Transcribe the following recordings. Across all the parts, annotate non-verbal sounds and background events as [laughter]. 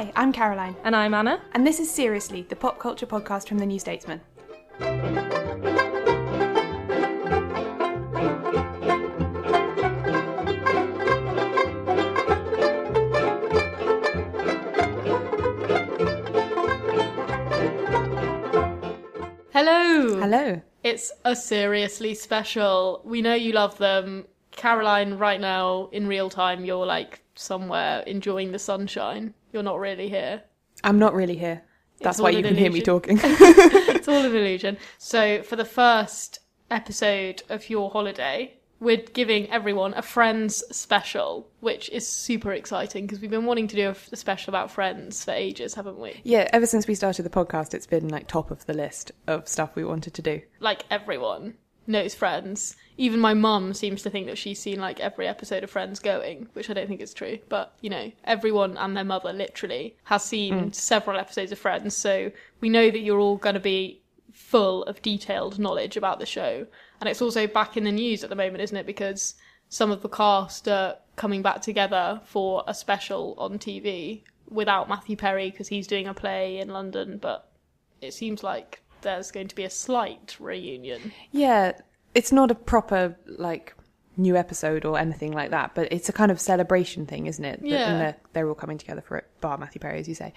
Hi, I'm Caroline, And I'm Anna. and this is Seriously, the pop culture podcast from The New Statesman. Hello. Hello. It's a seriously special. We know you love them. Caroline, right now, in real time, you're like somewhere enjoying the sunshine. You're not really here. I'm not really here. That's why you can hear me talking. [laughs] [laughs] It's all an illusion. So, for the first episode of your holiday, we're giving everyone a Friends special, which is super exciting because we've been wanting to do a, a special about Friends for ages, haven't we? yeah, ever since we started the podcast, it's been like top of the list of stuff we wanted to do. like everyone knows Friends. Even my mum seems to think that she's seen like every episode of Friends going, which I don't think is true. But you know, everyone and their mother literally has seen mm. several episodes of Friends, so we know that you're all going to be full of detailed knowledge about the show. And it's also back in the news at the moment, isn't it? Because some of the cast are coming back together for a special on TV without Matthew Perry because he's doing a play in London, but it seems like there's going to be a slight reunion. Yeah, it's not a proper like new episode or anything like that, but it's a kind of celebration thing, isn't it? Yeah. They're, they're all coming together for it, bar Matthew Perry, as you say.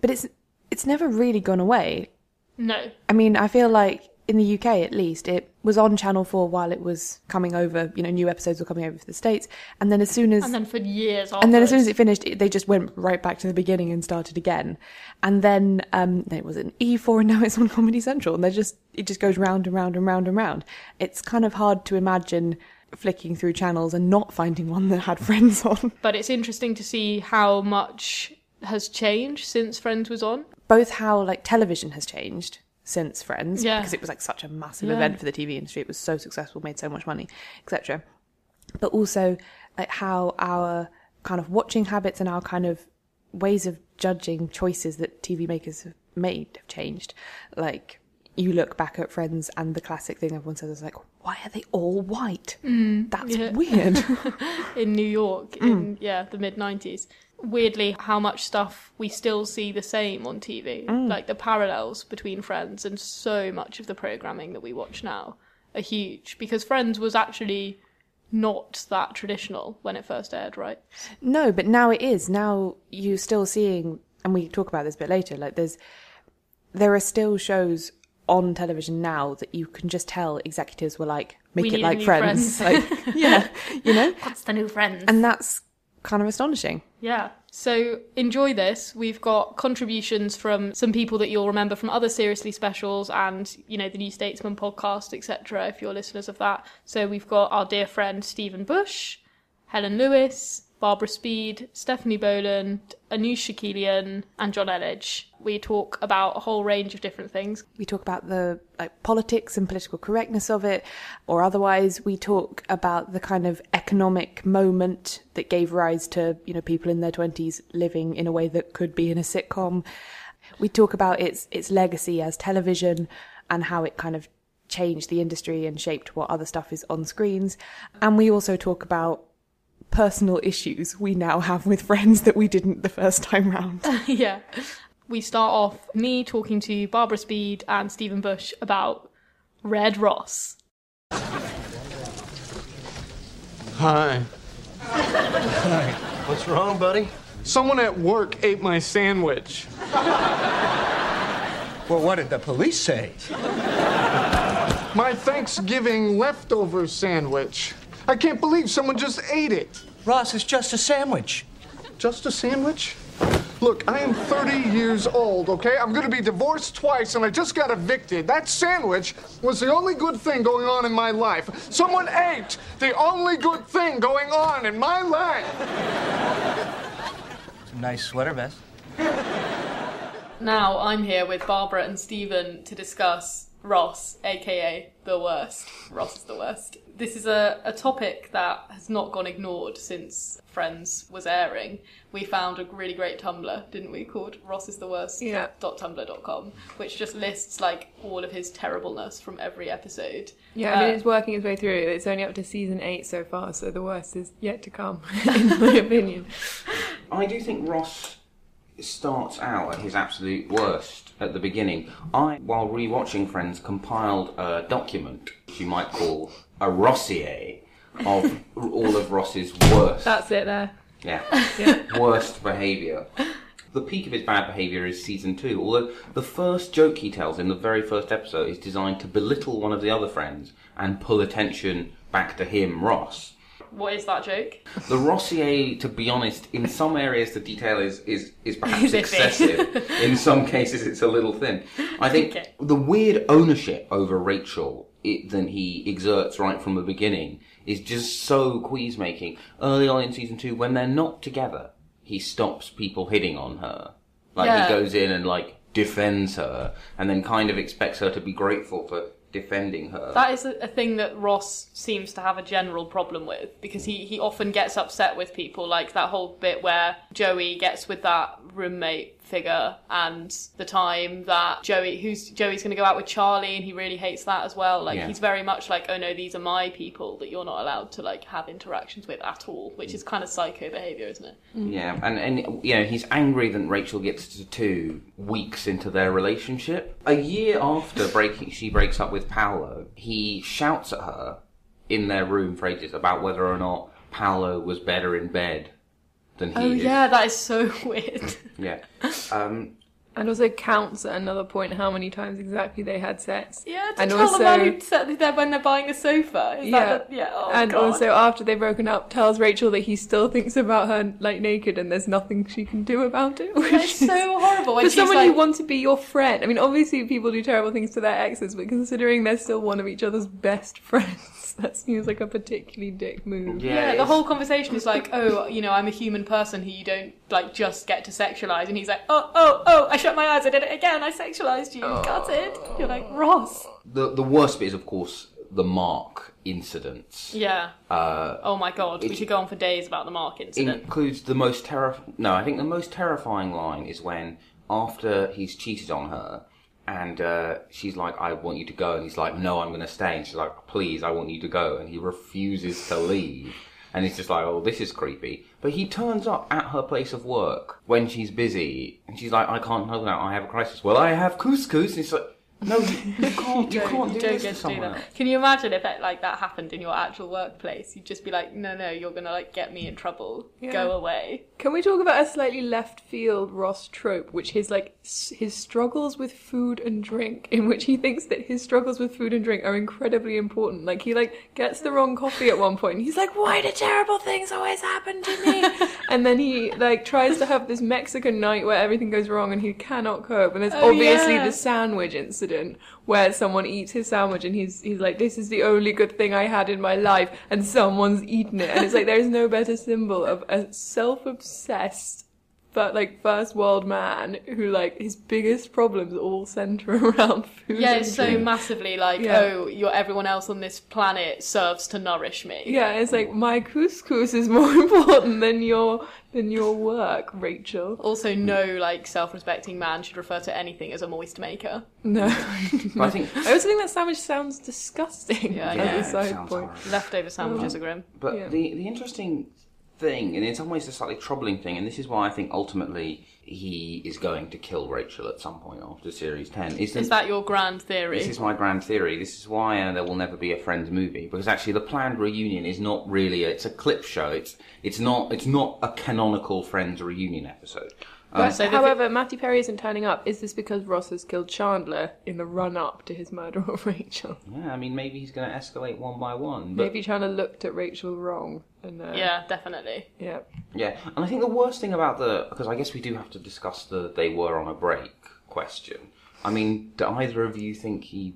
But it's it's never really gone away. No. I mean, I feel like in the UK at least, it was on Channel 4 while it was coming over, you know, new episodes were coming over to the States. And then as soon as. And then for years and then as soon as it finished, it, they just went right back to the beginning and started again. And then, um, then it was an E4 and now it's on Comedy Central. And they just, it just goes round and round and round and round. It's kind of hard to imagine flicking through channels and not finding one that had [laughs] friends on. But it's interesting to see how much has changed since Friends was on. both how like television has changed since Friends, Yeah. because it was like such a massive Yeah. event for the TV industry. It was so successful, made so much money, etc. But also like how our kind of watching habits and our kind of ways of judging choices that TV makers have made have changed. Like you look back at Friends and the classic thing everyone says is like, why are they all white? Mm. That's yeah. weird. [laughs] in New York mm. in yeah the mid 90s weirdly how much stuff we still see the same on TV mm. like the parallels between Friends and so much of the programming that we watch now are huge because Friends was actually not that traditional when it first aired right No, but now it is. Now you're still seeing, and we talk about this a bit later. Like there's, there are still shows on television now that you can just tell executives were like, make We it need a like new Friends. Friends. [laughs] like, yeah, you know, [laughs] that's the new Friends and that's kind of astonishing. Yeah. So enjoy this. We've got contributions from some people that you'll remember from other Seriously specials and, you know, the New Statesman podcast, etc., if you're listeners of that. So we've got our dear friend Stephen Bush, Helen Lewis, Barbara Speed, Stephanie Boland, Anoosh Chakelian, and Jonn Elledge. We talk about a whole range of different things. We talk about the like politics and political correctness of it, or otherwise we talk about the kind of economic moment that gave rise to you know people in their twenties living in a way that could be in a sitcom. We talk about its its legacy as television and how it kind of changed the industry and shaped what other stuff is on screens. And we also talk about personal issues we now have with friends that we didn't the first time round. [laughs] yeah. We start off me talking to Barbara Speed and Stephen Bush about Red Ross. Hi. Hi. What's wrong, buddy? Someone at work ate my sandwich. Well, what did the police say? My Thanksgiving leftover sandwich. I can't believe someone just ate it. Ross, it's just a sandwich. Just a sandwich? Look, I am 30 years old, okay? I'm gonna be divorced twice and I just got evicted. That sandwich was the only good thing going on in my life. Someone ate the only good thing going on in my life. Some nice sweater vest. Now I'm here with Barbara and Stephen to discuss Ross, aka the worst. Ross is the worst. This is a, a topic that has not gone ignored since Friends was airing. We found a really great Tumblr, didn't we, called Ross is the worst Yeah. .tumblr.com, which just lists like all of his terribleness from every episode. Yeah, I mean, Uh, it's working its way through. It's only up to season eight so far, so the worst is yet to come, [laughs] in my opinion. I do think Ross starts out at his absolute worst at the beginning. I, while rewatching Friends, compiled a document which you might call a Rossier of [laughs] all of Ross's worst. That's it there. Yeah. [laughs] Worst behaviour. The peak of his bad behaviour is season two, although the first joke he tells in the very first episode is designed to belittle one of the other friends and pull attention back to him, Ross. What is that joke? The Rossier, to be honest, in some areas the detail is, is, is perhaps [laughs] Is excessive. in some cases it's a little thin. I think Okay. the weird ownership over Rachel it, that he exerts right from the beginning is just so quease making. Early on in season two, when they're not together, he stops people hitting on her. Like Yeah. he goes in and like defends her and then kind of expects her to be grateful for defending her. That is a, thing that Ross seems to have a general problem with because he, he often gets upset with people, like that whole bit where Joey gets with that roommate figure and the time that Joey who's Joey's gonna go out with Charlie and he really hates that as well. Like Yeah. he's very much like, Oh no, these are my people that you're not allowed to like have interactions with at all, which is kind of psycho behaviour, isn't it? Mm. Yeah, and and you know he's angry that Rachel gets to two weeks into their relationship. A year after breaking, she breaks up with Paolo. He shouts at her in their room for ages about whether or not Paolo was better in bed than he Oh is. yeah, that is so [laughs] weird. yeah. Um, And also counts at another point how many times exactly they had sex. Yeah, to and tell also, the man who sat there when they're buying a sofa. Is yeah, that the, yeah, oh and God. also after they've broken up, tells Rachel that he still thinks about her like naked, and there's nothing she can do about it. [laughs] which It's is- so horrible. When For someone like, who wants to be your friend, I mean, obviously people do terrible things to their exes, but considering they're still one of each other's best friends, [laughs] that seems like a particularly dick move. yeah, Yeah, the it's- whole conversation is like, oh, you know, I'm a human person who you don't like just get to sexualize, and he's like, oh, oh, oh, I shut my eyes, I did it again, I sexualized you, got it. You're like Ross. the the worst bit is of course the Mark incidents. Yeah. Uh, Oh my god, we it- could go on for days about the Mark incident. includes the most terrifying. No, I think the most terrifying line is when after he's cheated on her, and uh, she's like, "I want you to go," and he's like, "No, I'm going to stay," and she's like, "Please, I want you to go," and he refuses to leave. And he's just like, oh, this is creepy. But he turns up at her place of work when she's busy, and she's like, I can't help that. I have a crisis. Well, I have couscous. And it's like, no, you, you can't. You [laughs] don't- can't you do don't this get to do that. else. Can you imagine if it, like that happened in your actual workplace? You'd just be like, no, no, you're gonna like get me in trouble. Yeah. Go away. Can we talk about a slightly left field Ross trope, which his like s- his struggles with food and drink, in which he thinks that his struggles with food and drink are incredibly important. Like he like gets the wrong coffee at one point, and he's like, "Why do terrible things always happen to me?" [laughs] and then he like tries to have this Mexican night where everything goes wrong and he cannot cope. And there's Oh, obviously yeah. the sandwich incident where someone eats his sandwich and he's he's like, "This is the only good thing I had in my life," and someone's eaten it, and it's like there's no better symbol of a self-obsessed but like first world man who like his biggest problems all center [laughs] around food. Yeah, it's so massively like, Yeah. oh, you're everyone else on this planet serves to nourish me. Yeah, it's like my couscous is more [laughs] important than your than your work, Rachel. Also, no like self-respecting man should refer to anything as a moist maker. No. I [laughs] think I also think that sandwich sounds disgusting. Yeah, I as a side sounds point. horrible. Leftover sandwiches are grim. But Yeah. the the interesting thing, and in some ways, a slightly troubling thing, and this is why I think ultimately he is going to kill Rachel at some point after series ten. Is, Is that your grand theory? This is my grand theory. This is why uh, there will never be a Friends movie because actually the planned reunion is not really. A, it's a clip show. It's it's not it's not a canonical Friends reunion episode. Um, But, however, Matthew Perry isn't turning up. Is this because Ross has killed Chandler in the run up to his murder of [laughs] Rachel? yeah, I mean maybe he's going to escalate one by one. But Maybe Chandler looked at Rachel wrong. And, uh, yeah, definitely. Yeah. Yeah, and I think the worst thing about the because I guess we do have to discuss the they were on a break question. I mean, do either of you think he?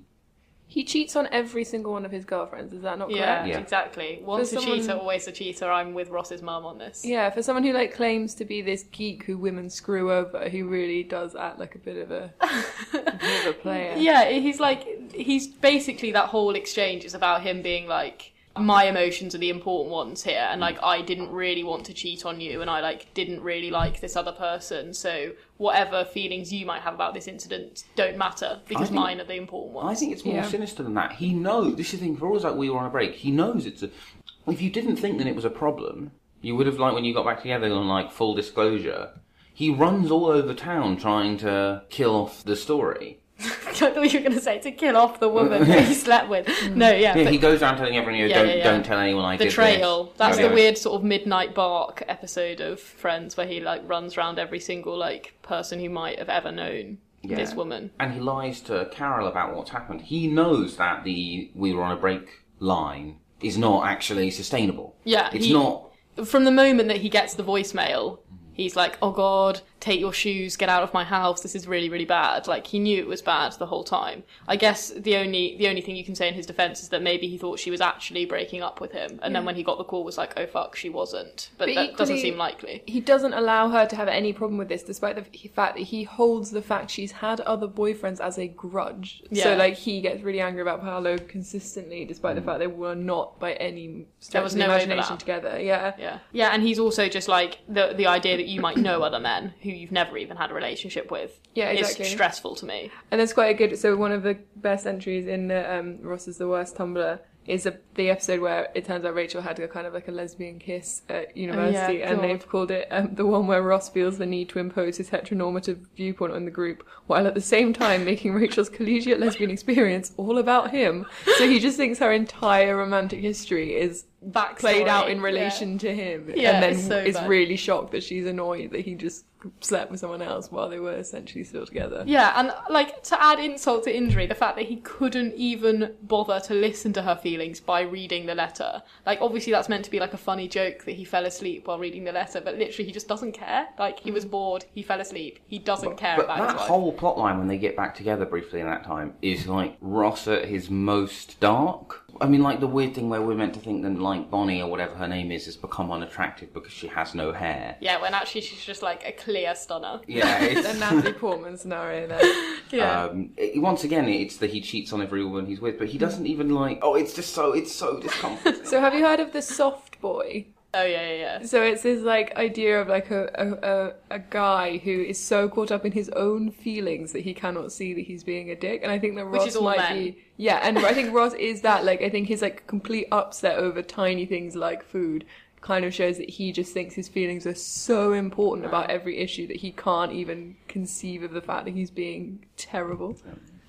He cheats on every single one of his girlfriends. Is that not Yeah, correct? Yeah. exactly. Once a someone- cheater, always a cheater. I'm with Ross's mum on this. Yeah, for someone who like claims to be this geek who women screw over, he really does act like a bit of a, a [laughs] bit of a player. Yeah, he's like he's basically that whole exchange is about him being like my emotions are the important ones here and mm. like I didn't really want to cheat on you and I like didn't really like this other person so whatever feelings you might have about this incident don't matter because think- mine are the important ones. I think it's more Yeah. sinister than that. He knows. This is the thing. For all like we were on a break, he knows it's a. If you didn't think that it was a problem, you would have like when you got back together on like full disclosure. He runs all over town trying to kill off the story. [laughs] I thought you were going to say to kill off the woman that he [laughs] slept with. Mm. No, yeah, Yeah, but he goes around telling everyone, you know, Yeah, don't yeah, yeah. don't tell anyone I did Betrayal. this. That's Yeah. the weird sort of midnight bark episode of Friends where he like runs around every single like person who might have ever known this woman. And he lies to Carol about what's happened. He knows that the we were on a break line is not actually sustainable. Yeah, it's he- not. From the moment that he gets the voicemail, he's like, "Oh God, take your shoes, get out of my house. This is really, really bad." Like he knew it was bad the whole time. I guess the only the only thing you can say in his defense is that maybe he thought she was actually breaking up with him, and then when he got the call, was like, "Oh fuck, she wasn't." But, But that doesn't seem likely. He doesn't allow her to have any problem with this, despite the fact that he holds the fact she's had other boyfriends as a grudge. So, like, he gets really angry about Paolo consistently, despite the mm. fact they were not by any stretch was of the no imagination together. Yeah. Yeah, yeah, and he's also just like the the idea that you might know other men who you've never even had a relationship with. Yeah, exactly. is stressful to me. And that's quite a good. So one of the best entries in the, um, Ross is the worst Tumblr is a, the episode where it turns out Rachel had a kind of like a lesbian kiss at university, and Oh, God. they've called it um, the one where Ross feels the need to impose his heteronormative viewpoint on the group, while at the same time making Rachel's collegiate lesbian experience all about him. So he just thinks her entire romantic history is Backstory, played out in yeah. relation to him, Yeah, and then it's so is bad. really shocked that she's annoyed that he just slept with someone else while they were essentially still together. Yeah, and like to add insult to injury, the fact that he couldn't even bother to listen to her feelings by reading the letter. Like, obviously, that's meant to be like a funny joke that he fell asleep while reading the letter, but literally, he just doesn't care. Like, he was mm. bored, he fell asleep, he doesn't care But about that his wife. whole plot line when they get back together briefly in that time is like Ross at his most dark. I mean, like the weird thing where we're meant to think that like Bonnie or whatever her name is has become unattractive because she has no hair. Yeah, when actually she's just like a clear stunner. Yeah, [laughs] the it's, Natalie Portman scenario there. [laughs] Yeah. um, it- once again, it's that he cheats on every woman he's with, but he doesn't even like. Oh, it's just so it's so [laughs] discomforting. So have you heard of the soft boy? Oh, yeah, yeah, yeah. So it's this like idea of like a, a, a, a guy who is so caught up in his own feelings that he cannot see that he's being a dick. And I think that Which Ross is all might men. be yeah, and I think Ross is that like I think his like complete upset over tiny things like food kind of shows that he just thinks his feelings are so important about every issue that he can't even conceive of the fact that he's being terrible.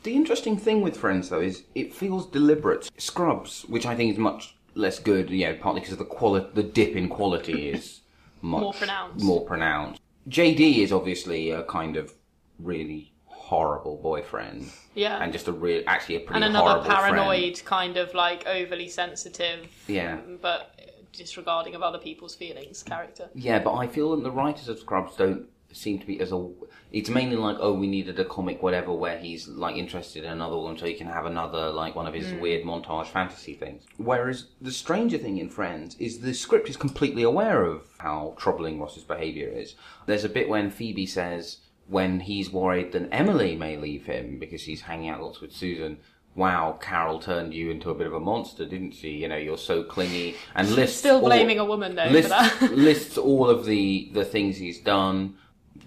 The interesting thing with Friends, though, is it feels deliberate. Scrubs, which I think is much less good, know, partly because the quali- the dip in quality [laughs] is much More pronounced. More pronounced. JD is obviously a kind of really horrible boyfriend. Yeah. And just a real, actually a pretty and another paranoid, friend. kind of like overly sensitive, Yeah. Mm, but disregarding of other people's feelings character. Yeah, but I feel that the writers of Scrubs don't seem to be as a. It's mainly like, oh, we needed a comic, whatever, where he's like interested in another one so he can have another like one of his hmm. weird montage fantasy things. Whereas the stranger thing in Friends is the script is completely aware of how troubling Ross's behaviour is. There's a bit when Phoebe says when he's worried that Emily may leave him because he's hanging out lots with Susan. Wow, Carol turned you into a bit of a monster, didn't she? You know, you're so clingy and lists Still all- blaming a woman though lists, for that. [laughs] lists all of the the things he's done.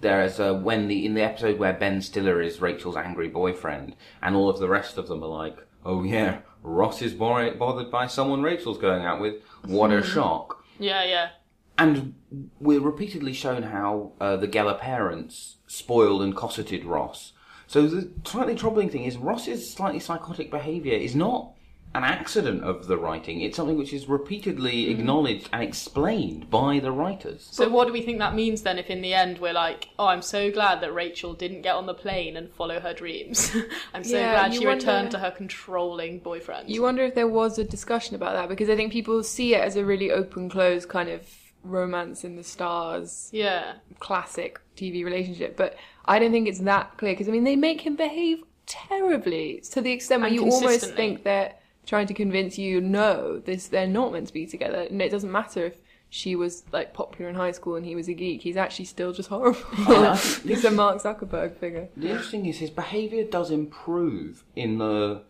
There's a when the in the episode where Ben Stiller is Rachel's angry boyfriend, and all of the rest of them are like, "Oh yeah, Ross is bor- bothered by someone Rachel's going out with. What a shock!" yeah, yeah. And we're repeatedly shown how uh, the Geller parents spoiled and cosseted Ross. So the slightly troubling thing is Ross's slightly psychotic behaviour is not an accident of the writing. It's something which is repeatedly hmm. acknowledged and explained by the writers. So what do we think that means then if in the end we're like, oh, I'm so glad that Rachel didn't get on the plane and follow her dreams. [laughs] I'm so Yeah, glad you she returned to her controlling boyfriend. You wonder if there was a discussion about that because I think people see it as a really open close kind of romance in the stars Yeah. classic TV relationship, but I don't think it's that clear because I mean they make him behave terribly to the extent where And you almost consistently. think they're trying to convince you no, this they're not meant to be together, and it doesn't matter if she was like popular in high school and he was a geek. He's actually still just horrible. [laughs] [laughs] He's a Mark Zuckerberg figure. The interesting thing is his behaviour does improve in the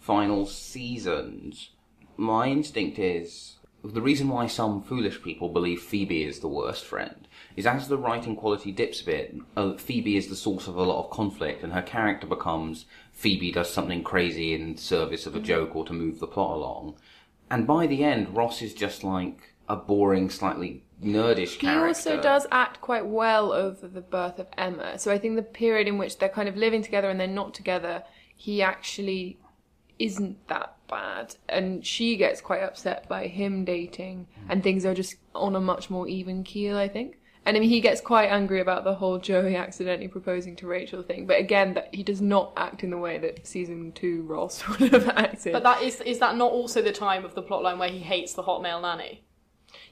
final seasons. My instinct is the reason why some foolish people believe Phoebe is the worst friend is as the writing quality dips a bit, uh, Phoebe is the source of a lot of conflict, and her character becomes Phoebe does something crazy in service of a mm-hmm. joke or to move the plot along. And by the end, Ross is just like a boring, slightly nerdish character. He also does act quite well over the birth of Emma. So I think the period in which they're kind of living together and they're not together, he actually isn't that bad. And she gets quite upset by him dating, mm. and things are just on a much more even keel, I think. And I mean, he gets quite angry about the whole Joey accidentally proposing to Rachel thing. But again, that he does not act in the way that season two Ross [laughs] would have acted. But that is is that not also the time of the plotline where he hates the hot male nanny?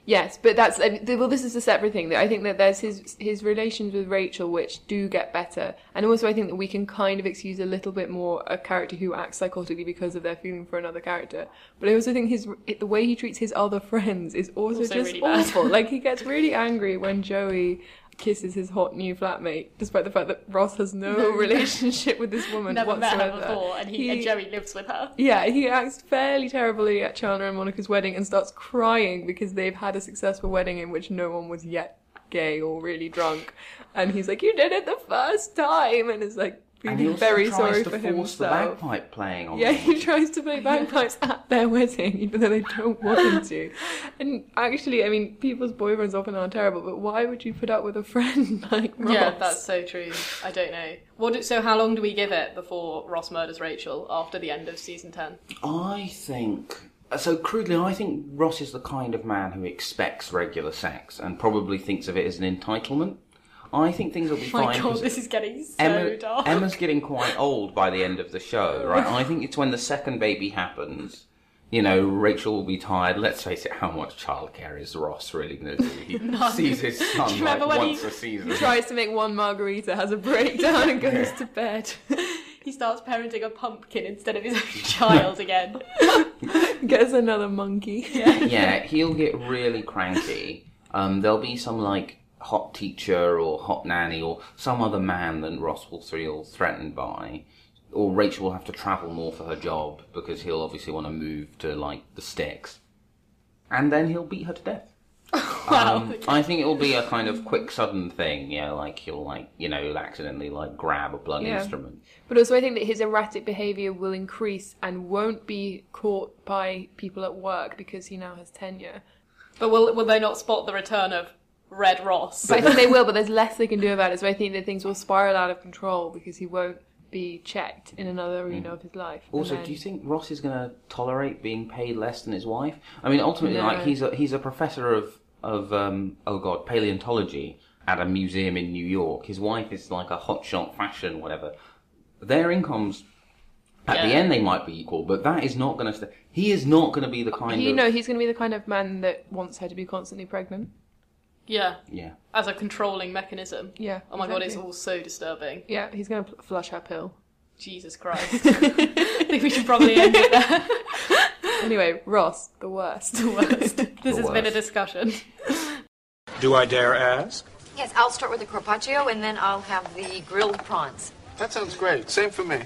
Yes, but that's I mean, th- well. This is a separate thing. I think that there's his his relations with Rachel, which do get better, and also I think that we can kind of excuse a little bit more a character who acts psychotically because of their feeling for another character. But I also think his the way he treats his other friends is also, Also just really awful. like he gets [laughs] really angry when Joey kisses his hot new flatmate, despite the fact that Ross has no, relationship with this woman [laughs] Never met whatsoever. her before, and he, and Joey lives with her. Yeah, he acts fairly terribly at Chandler and Monica's wedding and starts crying because they've had a successful wedding in which no one was yet gay or really drunk. And he's like, You did it the first time! And is like and he feeling also very tries sorry to for force the bagpipe playing on Yeah, them. he tries to play [laughs] bagpipes at their wedding, [laughs] even though they don't want him to. And actually, I mean, people's boyfriends often are terrible, but why would you put up with a friend [laughs] like Ross? Yeah, that's so true. I don't know. What? Do, so how long do we give it before Ross murders Rachel after the end of season ten? I think. Uh, so crudely, I think Ross is the kind of man who expects regular sex and probably thinks of it as an entitlement. I think things will be [laughs] fine. My. God, 'cause this is getting so Emma, dark. Emma's getting quite old by the end of the show, [laughs] right? I think it's when the second baby happens. You know, Rachel will be tired. Let's face it, how much childcare is Ross really going to do? He [laughs] None. sees his Do son you like remember when once he- a season. He tries to make one margarita, has a breakdown, and goes to bed. he starts parenting a pumpkin instead of his own child again. Gets another monkey. yeah, he'll get really cranky. Um, there'll be some like hot teacher or hot nanny or some other man that Ross will feel threatened by. Or Rachel will have to travel more for her job because he'll obviously want to move to like the sticks. And then he'll beat her to death. [laughs] um, I think it'll be a kind of quick, sudden thing. Yeah, like he'll like you know accidentally like grab a blunt Yeah. instrument. But also, I think that his erratic behaviour will increase and won't be caught by people at work because he now has tenure. But will will they not spot the return of Red Ross? But I think they will, but there's less they can do about it. So I think that things will spiral out of control because he won't be checked in another arena of his life. Also, then- do you think Ross is going to tolerate being paid less than his wife? I mean, ultimately, No. like he's a he's a professor of of um, oh god paleontology at a museum in New York. His wife is like a hotshot fashion whatever. Their incomes at the end they might be equal, but that is not going to. St- he is not going to be the kind You of know, he's going to be the kind of man that wants her to be constantly pregnant. Yeah, yeah. as a controlling mechanism. Yeah. Oh my god, it's all so disturbing. Yeah, he's going to flush her pill. Jesus Christ. [laughs] I think we should probably end it there. [laughs] Anyway, Ross, the worst. The worst. [laughs] This The has been a discussion. Do I dare ask? Yes, I'll start with the carpaccio and then I'll have the grilled prawns. That sounds great. Same for me.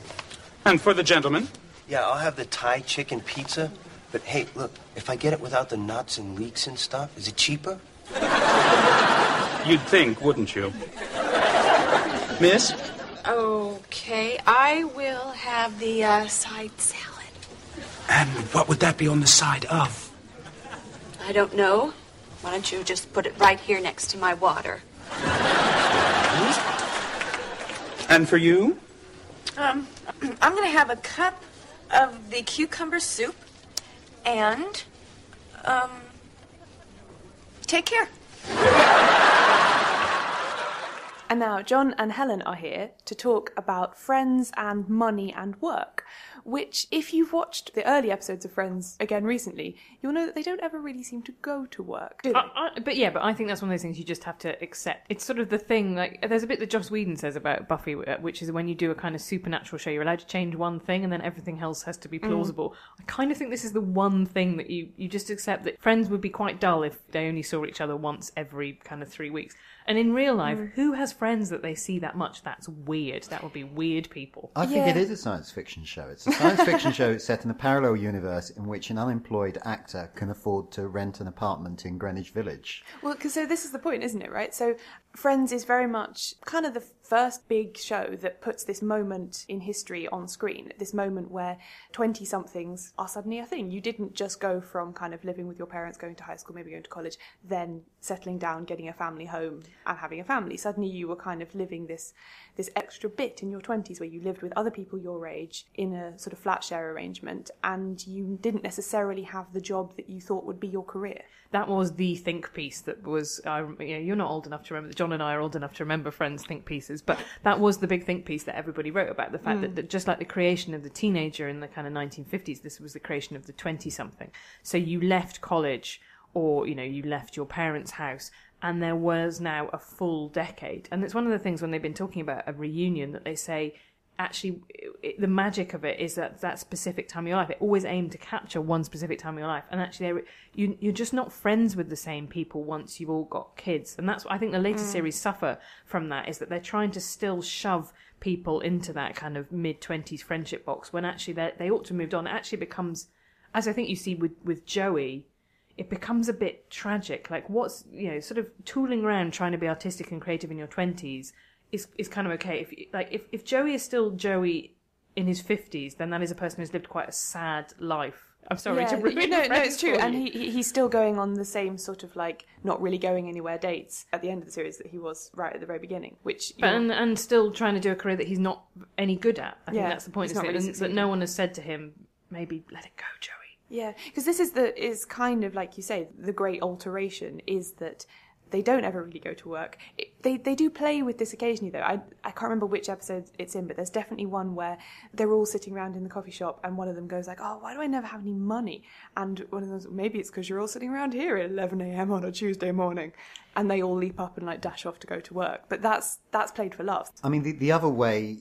And for the gentleman? Yeah, I'll have the Thai chicken pizza. But hey, look, if I get it without the nuts and leeks and stuff, is it cheaper? [laughs] You'd think, wouldn't you? Miss? Okay, I will have the uh, side salad. And what would that be on the side of? I don't know. Why don't you just put it right here next to my water? And for you? Um, [clears throat] I'm gonna have a cup of the cucumber soup and, um, take care. And now Jonn and Helen are here to talk about friends and money and work, which, if you've watched the early episodes of Friends again recently, you'll know that they don't ever really seem to go to work. Do they? I, I, but yeah, but I think that's one of those things you just have to accept. It's sort of the thing. Like, there's a bit that Joss Whedon says about Buffy, uh, which is when you do a kind of supernatural show, you're allowed to change one thing, and then everything else has to be Mm. plausible. I kind of think this is the one thing that you you just accept that Friends would be quite dull if they only saw each other once every kind of three weeks. And in real life, Mm. who has friends that they see that much? That's weird. That would be weird people. I think it is a science fiction show. It's a science fiction show set in a parallel universe in which an unemployed actor can afford to rent an apartment in Greenwich Village. Well, because so this is the point, isn't it? Right. So Friends is very much kind of the first big show that puts this moment in history on screen. This moment where twenty-somethings are suddenly a thing. You didn't just go from kind of living with your parents, going to high school, maybe going to college, then settling down, getting a family home, and having a family. Suddenly, you were kind of living this this extra bit in your twenties where you lived with other people your age in a sort of flat share arrangement, and you didn't necessarily have the job that you thought would be your career. That was the think piece that was. I, you know, you're not old enough to remember. Jonn and I are old enough to remember Friends think pieces, but that was the big think piece that everybody wrote about the fact Mm. that, that just like the creation of the teenager in the kind of 1950s, this was the creation of the 20 something. So you left college, or you know, you left your parents' house, and there was now a full decade. And it's one of the things when they've been talking about a reunion that they say actually it, the magic of it is that that specific time of your life it always aimed to capture one specific time of your life and actually you, you're just not friends with the same people once you've all got kids and that's what i think the later Mm. series suffer from that is that they're trying to still shove people into that kind of mid-20s friendship box when actually they they ought to have moved on it actually becomes as i think you see with with joey it becomes a bit tragic. Like, what's you know, sort of tooling around trying to be artistic and creative in your twenties is is kind of okay. If like if if Joey is still Joey in his fifties, then that is a person who's lived quite a sad life. I'm sorry Yeah, to ruin no, no, it's true, and he, he he's still going on the same sort of like not really going anywhere dates at the end of the series that he was right at the very beginning, which But, know, and, and still trying to do a career that he's not any good at. I think Yeah, that's the point. he's Is not that, really that succeeding. no one has said to him, maybe let it go, Joey. Yeah, because this is the is kind of like you say the great alteration is that they don't ever really go to work. It, they they do play with this occasionally though. I I can't remember which episode it's in, but there's definitely one where they're all sitting around in the coffee shop and one of them goes like, "Oh, why do I never have any money?" And one of them, goes, maybe it's because you're all sitting around here at 11 a.m. on a Tuesday morning, and they all leap up and like dash off to go to work. But that's that's played for laughs. I mean, the, the other way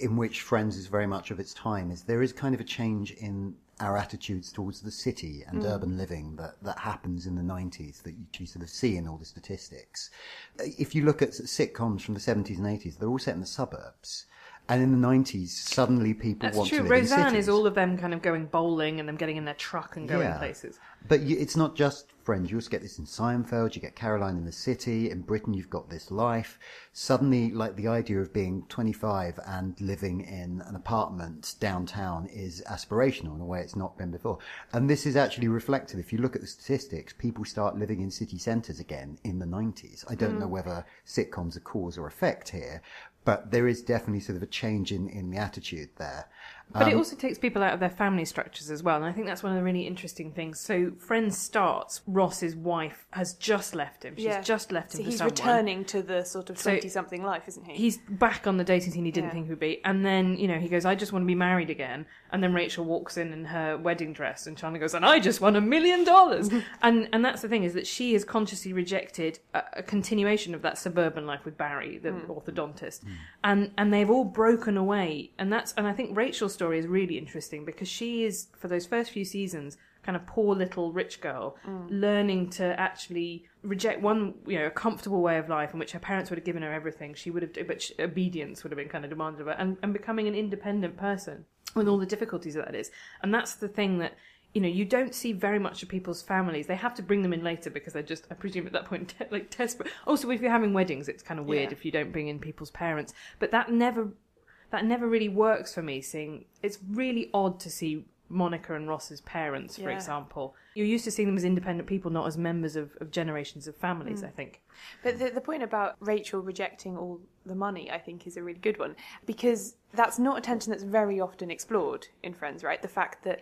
in which Friends is very much of its time is there is kind of a change in our attitudes towards the city and Mm. urban living that, that happens in the 90s that you, you sort of see in all the statistics. If you look at sitcoms from the 70s and 80s, they're all set in the suburbs. And in the 90s, suddenly people That's want true. to live in Roseanne cities. is all of them kind of going bowling and them getting in their truck and going Yeah. places. But you, it's not just Friends. You also get this in Seinfeld. You get Caroline in the City. In Britain, you've got this life. Suddenly, like the idea of being 25 and living in an apartment downtown is aspirational in a way it's not been before. And this is actually reflected. If you look at the statistics, people start living in city centres again in the 90s. I don't Mm. know whether sitcoms are cause or effect here, but there is definitely sort of a change in, in the attitude there. But it Um, also takes people out of their family structures as well, and I think that's one of the really interesting things. So, Friends starts. Ross's wife has just left him. She's yeah, just left him So for he's someone. returning to the sort of So- twenty-something life, isn't he? He's back on the dating scene he didn't Yeah. think he would be, and then you know he goes, "I just want to be married again." And then Rachel walks in in her wedding dress, and Chandler goes, "And I just won a million dollars." [laughs] And and that's the thing is that she has consciously rejected a, a continuation of that suburban life with Barry, the Mm. orthodontist, and and they've all broken away. And that's and I think Rachel's story is really interesting because she is for those first few seasons kind of poor little rich girl Mm. learning to actually reject one you know a comfortable way of life in which her parents would have given her everything. She would have but she, obedience would have been kind of demanded of her and, and becoming an independent person with all the difficulties that that is. And that's the thing that you know you don't see very much of people's families. They have to bring them in later because they're just i presume at that point [laughs] like desperate. Also if you're having weddings it's kind of weird Yeah. if you don't bring in people's parents. But that never that never really works for me seeing it's really odd to see Monica and Ross's parents, for Yeah. example. You're used to seeing them as independent people, not as members of, of generations of families, Mm. I think. But the, the point about Rachel rejecting all the money, I think, is a really good one because that's not a tension that's very often explored in Friends, right? The fact that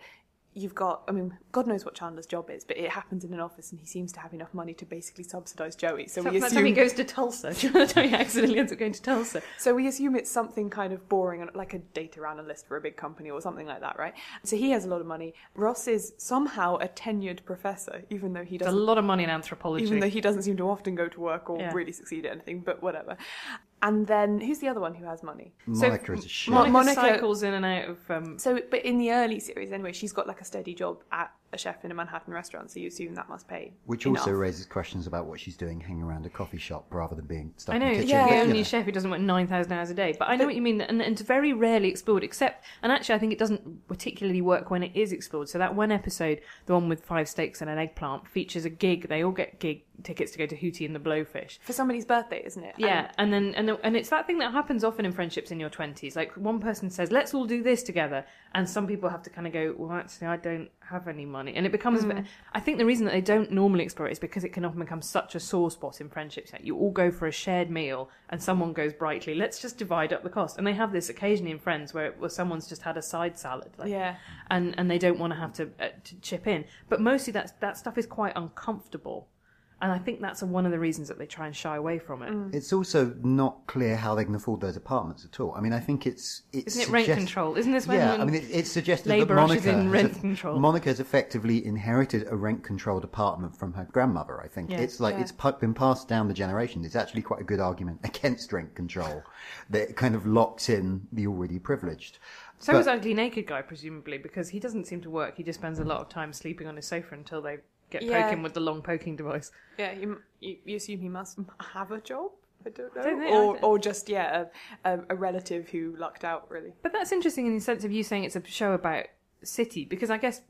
you've got, I mean, God knows what Chandler's job is, but it happens in an office and he seems to have enough money to basically subsidise Joey. So So we assume time he goes to Tulsa, [laughs] do you know that he accidentally ends up going to Tulsa? So we assume it's something kind of boring, like a data analyst for a big company or something like that, right? So he has a lot of money. Ross is somehow a tenured professor, even though he doesn't. a lot of money in anthropology. Even though he doesn't seem to often go to work or Yeah. really succeed at anything, but whatever. And then who's the other one who has money? Monica is a shit. Monica, Monica- cycles in and out of. Um, So, but in the early series, anyway, she's got like a steady job at a chef in a Manhattan restaurant, so you assume that must pay. Which enough. also raises questions about what she's doing hanging around a coffee shop rather than being stuck I know, in the kitchen. I know, yeah, but, the only know. chef who doesn't work 9,000 hours a day. But I know what you mean, and, and it's very rarely explored, except, and actually I think it doesn't particularly work when it is explored. So that one episode, the one with five steaks and an eggplant, features a gig. They all get gig tickets to go to Hootie and the Blowfish. For somebody's birthday, isn't it? Yeah, and then and and it's that thing that happens often in friendships in your twenties. Like one person says, "Let's all do this together," and some people have to kind of go, "Well, actually, I don't have any money," and it becomes. Mm. I think the reason that they don't normally explore it is because it can often become such a sore spot in friendships. Like you all go for a shared meal, and someone goes brightly, "Let's just divide up the cost." And they have this occasionally in friends where where someone's just had a side salad, like, Yeah. and and they don't want to have to, uh, to chip in. But mostly that that stuff is quite uncomfortable. And I think that's one of the reasons that they try and shy away from it. Mm. It's also not clear how they can afford those apartments at all. I mean, I think it's it's Isn't it rent control? Isn't this when- yeah? I mean, it, it's suggested that ushers Monica in rent a- control? Monica has effectively inherited a rent-controlled apartment from her grandmother. I think Yeah. it's like Yeah. it's pu- been passed down the generation. It's actually quite a good argument [laughs] against rent control that it kind of locks in the already privileged. So But- is Ugly Naked Guy, presumably, because he doesn't seem to work. He just spends a lot of time sleeping on his sofa until they get Yeah. poking with the long poking device. Yeah, you, you, you assume he must have a job. I don't know, Don't know, or or just yeah, a, a, a relative who lucked out really. But that's interesting in the sense of you saying it's a show about city, because I guess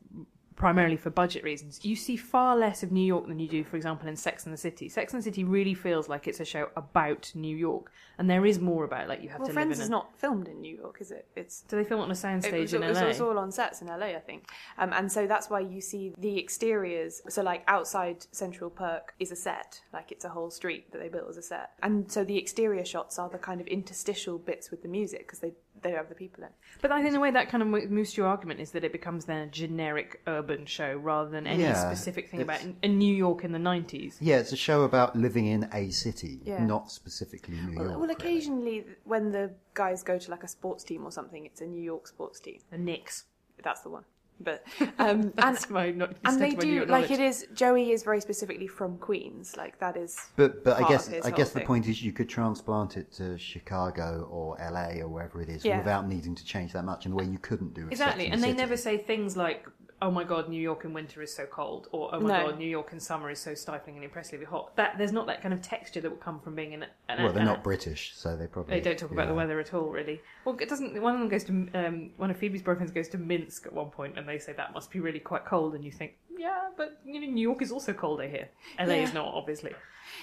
primarily for budget reasons, you see far less of New York than you do, for example, in Sex and the City. Sex and the City really feels like it's a show about New York, and there is more about it. Like you have Well, to Friends live in is a... not filmed in New York, is it? It's Do they film it on a soundstage it was, in it was- LA? it was all on sets in LA, I think. Um, and so that's why you see the exteriors. So, like outside Central Perk is a set, like it's a whole street that they built as a set. And so the exterior shots are the kind of interstitial bits with the music because they they don't have the people in. But I think the way that kind of mo- moves to your argument is that it becomes then a generic urban show rather than any Yeah, specific thing about it's- in, in New York in the 90s. Yeah, it's a show about living in a city, Yeah. not specifically New Well, York. well, occasionally when the guys go to like a sports team or something, it's a New York sports team. The Knicks. That's the one. But [laughs] um, That's and my not, and they extent of my New do York like it is. Joey is very specifically from Queens. Like that is. But but I guess I whole guess the point is you could transplant it to Chicago or LA or wherever it is Yeah. without needing to change that much in a way you couldn't do. with Exactly, and the they City. never say things like, "Oh my God, New York in winter is so cold," or "Oh my No. God, New York in summer is so stifling and impressively hot." That there's not that kind of texture that would come from being in. A, an, Well, they're an- not British, so they probably They don't talk about the weather at all, really. Well, it doesn't. One of them goes to um, one of Phoebe's boyfriends goes to Minsk at one point, and they say that must be really quite cold, and you think, yeah, but you know, New York is also cold. I hear. LA is not, obviously.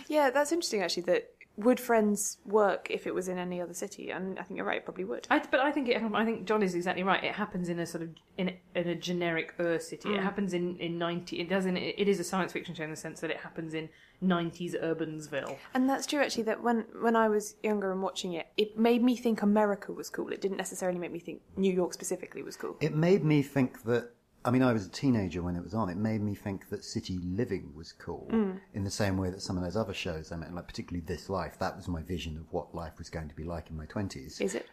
Yeah, that's interesting actually. That would Friends work if it was in any other city? And I think you're right. It probably would. I, but I think it, I think Jonn is exactly right. It happens in a sort of in a, in a generic Ur city. It Mm. happens in in ninety. It doesn't. It is a science fiction show in the sense that it happens in nineties Urbansville. And that's true actually. That when when I was younger and watching it, it made me think America was cool. It didn't necessarily make me think New York specifically was cool. It made me think that. I mean, I was a teenager when it was on. It made me think that city living was cool Mm. in the same way that some of those other shows I mean, like particularly This Life. That was my vision of what life was going to be like in my twenties. Is it?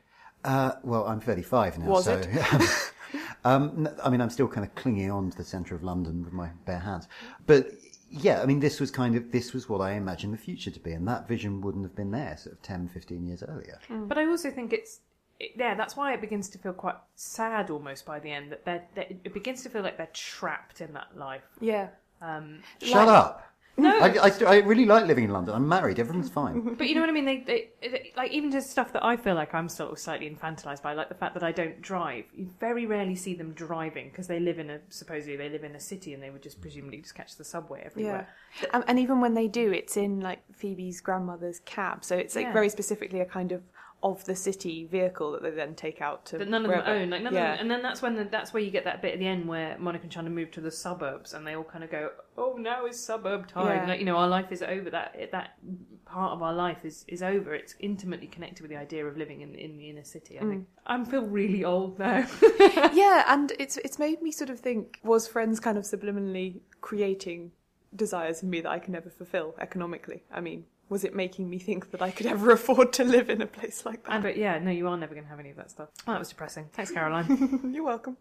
Uh, well, I'm 35 now, Was so it? [laughs] um, n- I mean, I'm still kind of clinging on to the centre of London with my bare hands. But yeah, I mean, this was kind of this was what I imagined the future to be, and that vision wouldn't have been there sort of 10, 15 years earlier. But I also think it's it, yeah. That's why it begins to feel quite sad almost by the end. That they're, they're, it begins to feel like they're trapped in that life. Yeah. Um, Shut up. No. I, I, I really like living in London. I'm married. Everything's fine. [laughs] But you know what I mean? They, they, it- like even just stuff that I feel like I'm sort of slightly infantilized by, like the fact that I don't drive. You very rarely see them driving because they live in a supposedly they live in a city and they would just presumably just catch the subway everywhere. Yeah, and, and even when they do, it's in like Phoebe's grandmother's cab, so it's like Yeah. very specifically a kind of of the city vehicle that they then take out to. That none of wherever. them own, like none yeah. of them, and then that's when the, that's where you get that bit at the end where Monica and Chandler move to the suburbs, and they all kind of go, "Oh, now is suburb time." Yeah. Like you know, our life is over. That that part of our life is is over. It's intimately connected with the idea of living in in the inner city. I Mm. think I feel really old now. [laughs] [laughs] yeah, and it's it's made me sort of think: was Friends kind of subliminally creating desires in me that I can never fulfill economically? I mean, was it making me think that I could ever [laughs] afford to live in a place like that? And, but yeah, no, you are never going to have any of that stuff. Oh, that was depressing. Thanks, Caroline. [laughs] You're welcome.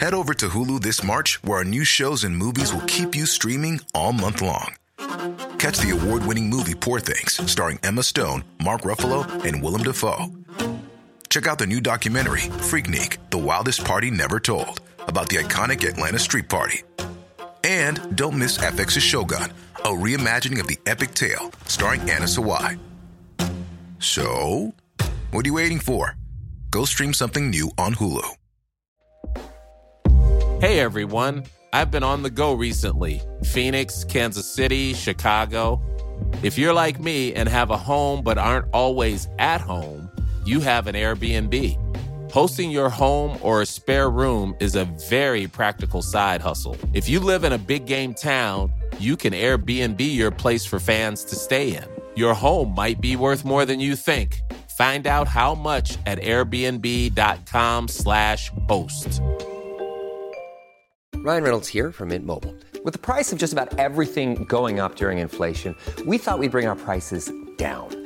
Head over to Hulu this March, where our new shows and movies will keep you streaming all month long. Catch the award winning movie Poor Things, starring Emma Stone, Mark Ruffalo, and Willem Dafoe. Check out the new documentary, Freaknik The Wildest Party Never Told, about the iconic Atlanta Street Party. And don't miss FX's Shogun, a reimagining of the epic tale, starring Anna Sawai. So, what are you waiting for? Go stream something new on Hulu. Hey everyone, I've been on the go recently Phoenix, Kansas City, Chicago. If you're like me and have a home but aren't always at home, you have an Airbnb. Hosting your home or a spare room is a very practical side hustle. If you live in a big game town, you can Airbnb your place for fans to stay in. Your home might be worth more than you think. Find out how much at airbnb.com/slash host. Ryan Reynolds here from Mint Mobile. With the price of just about everything going up during inflation, we thought we'd bring our prices down.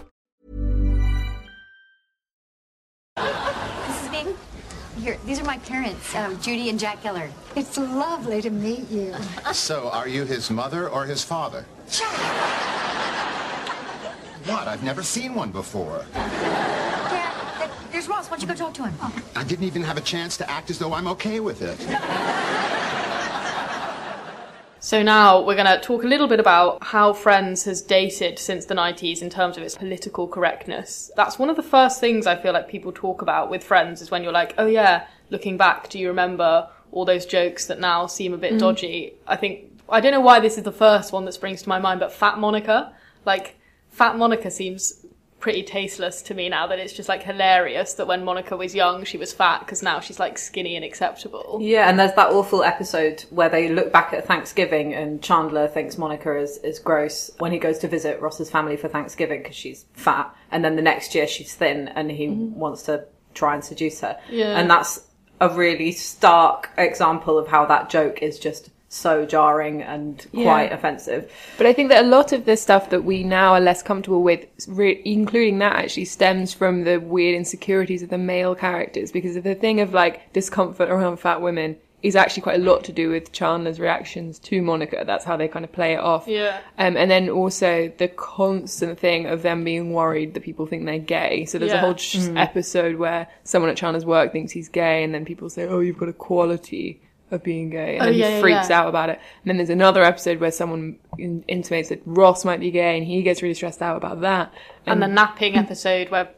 parents, um, Judy and Jack Geller. It's lovely to meet you. So, are you his mother or his father? What? I've never seen one before. Dad, there's Ross. Why don't you go talk to him? I didn't even have a chance to act as though I'm okay with it. So now we're going to talk a little bit about how Friends has dated since the 90s in terms of its political correctness. That's one of the first things I feel like people talk about with Friends is when you're like, oh yeah, looking back, do you remember all those jokes that now seem a bit Mm. dodgy? I think, I don't know why this is the first one that springs to my mind, but Fat Monica, like, Fat Monica seems pretty tasteless to me now that it's just like hilarious that when Monica was young she was fat because now she's like skinny and acceptable. Yeah, and there's that awful episode where they look back at Thanksgiving and Chandler thinks Monica is, is gross when he goes to visit Ross's family for Thanksgiving because she's fat. And then the next year she's thin and he wants to try and seduce her. Yeah. And that's a really stark example of how that joke is just so jarring and quite Yeah. offensive. But I think that a lot of the stuff that we now are less comfortable with, re- including that, actually stems from the weird insecurities of the male characters. Because of the thing of like discomfort around fat women is actually quite a lot to do with Chandler's reactions to Monica. That's how they kind of play it off. Yeah. Um, and then also the constant thing of them being worried that people think they're gay. So there's a whole sh- Mm. episode where someone at Chandler's work thinks he's gay, and then people say, "Oh, you've got a quality." Of being gay, and Oh, then yeah, he freaks yeah. out about it. And then there's another episode where someone in- intimates that Ross might be gay, and he gets really stressed out about that. And the napping [laughs] episode where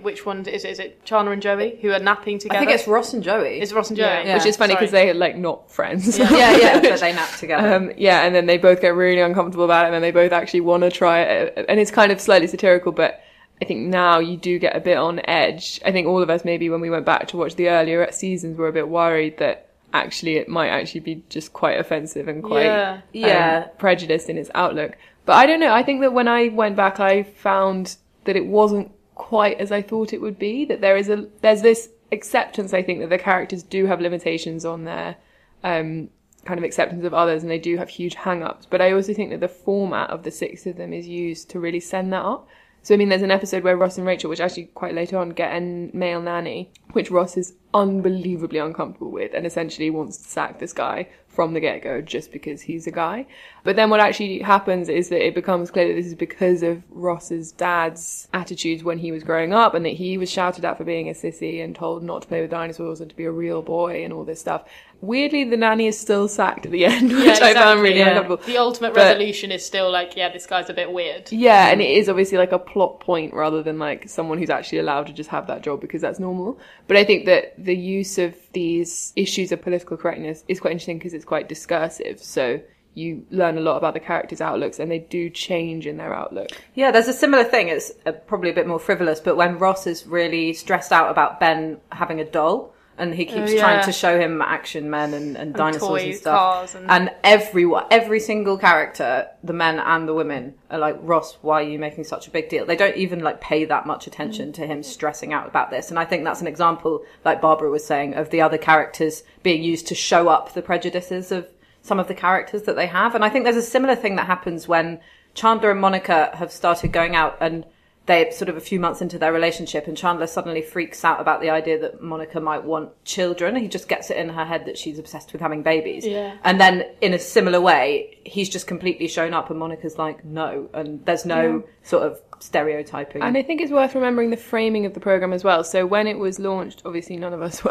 which one is it? Is it Chandler and Joey who are napping together? I think it's Ross and Joey. It's Ross and Joey, which is funny because they're like not friends. Yeah. Yeah, yeah, but [laughs] they nap together. Um, yeah, and then they both get really uncomfortable about it, and then they both actually want to try it, and it's kind of slightly satirical, but. I think now you do get a bit on edge. I think all of us maybe when we went back to watch the earlier seasons were a bit worried that actually it might actually be just quite offensive and quite Yeah. um, prejudiced in its outlook. But I don't know. I think that when I went back, I found that it wasn't quite as I thought it would be. That there is a there's this acceptance. I think that the characters do have limitations on their um, kind of acceptance of others, and they do have huge hang-ups. But I also think that the format of the six of them is used to really send that up. So I mean, there's an episode where Ross and Rachel, which actually quite later on, get a male nanny, which Ross is unbelievably uncomfortable with and essentially wants to sack this guy from the get-go just because he's a guy. But then what actually happens is that it becomes clear that this is because of Ross's dad's attitudes when he was growing up and that he was shouted at for being a sissy and told not to play with dinosaurs and to be a real boy and all this stuff. Weirdly, the nanny is still sacked at the [laughs] end, which Yeah, I found really yeah. uncomfortable. The ultimate But- resolution is still like, yeah, this guy's a bit weird. yeah, and it is obviously like a plot point rather than like someone who's actually allowed to just have that job because that's normal. But I think that the use of these issues of political correctness is quite interesting because it's quite discursive. So you learn a lot about the characters' outlooks and they do change in their outlook. Yeah, there's a similar thing. It's uh, probably a bit more frivolous, but when Ross is really stressed out about Ben having a doll, and he keeps Oh, yeah. trying to show him action men and, and dinosaurs and stuff, and- and everyone, every single character, the men and the women, are like, Ross, why are you making such a big deal? They don't even like pay that much attention to him stressing out about this, and I think that's an example, like Barbara was saying, of the other characters being used to show up the prejudices of some of the characters that they have. And I think there's a similar thing that happens when Chandler and Monica have started going out and they sort of a few months into their relationship and Chandler suddenly freaks out about the idea that Monica might want children. He just gets it in her head that she's obsessed with having babies. Yeah. And then in a similar way, he's just completely shown up and Monica's like, no. And there's no Yeah. sort of stereotyping. And I think it's worth remembering the framing of the program as well. So when it was launched, obviously none of us [laughs] were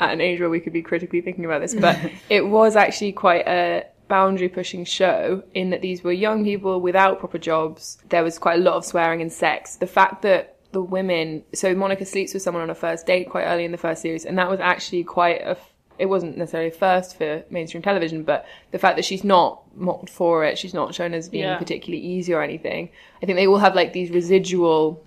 at an age where we could be critically thinking about this, but [laughs] it was actually quite a boundary pushing show in that these were young people without proper jobs. There was quite a lot of swearing and sex. The fact that the women, so Monica sleeps with someone on a first date quite early in the first series, and that was actually quite a it wasn't necessarily a first for mainstream television, but the fact that she's not mocked for it, she's not shown as being Yeah. particularly easy or anything. I think they all have like these residual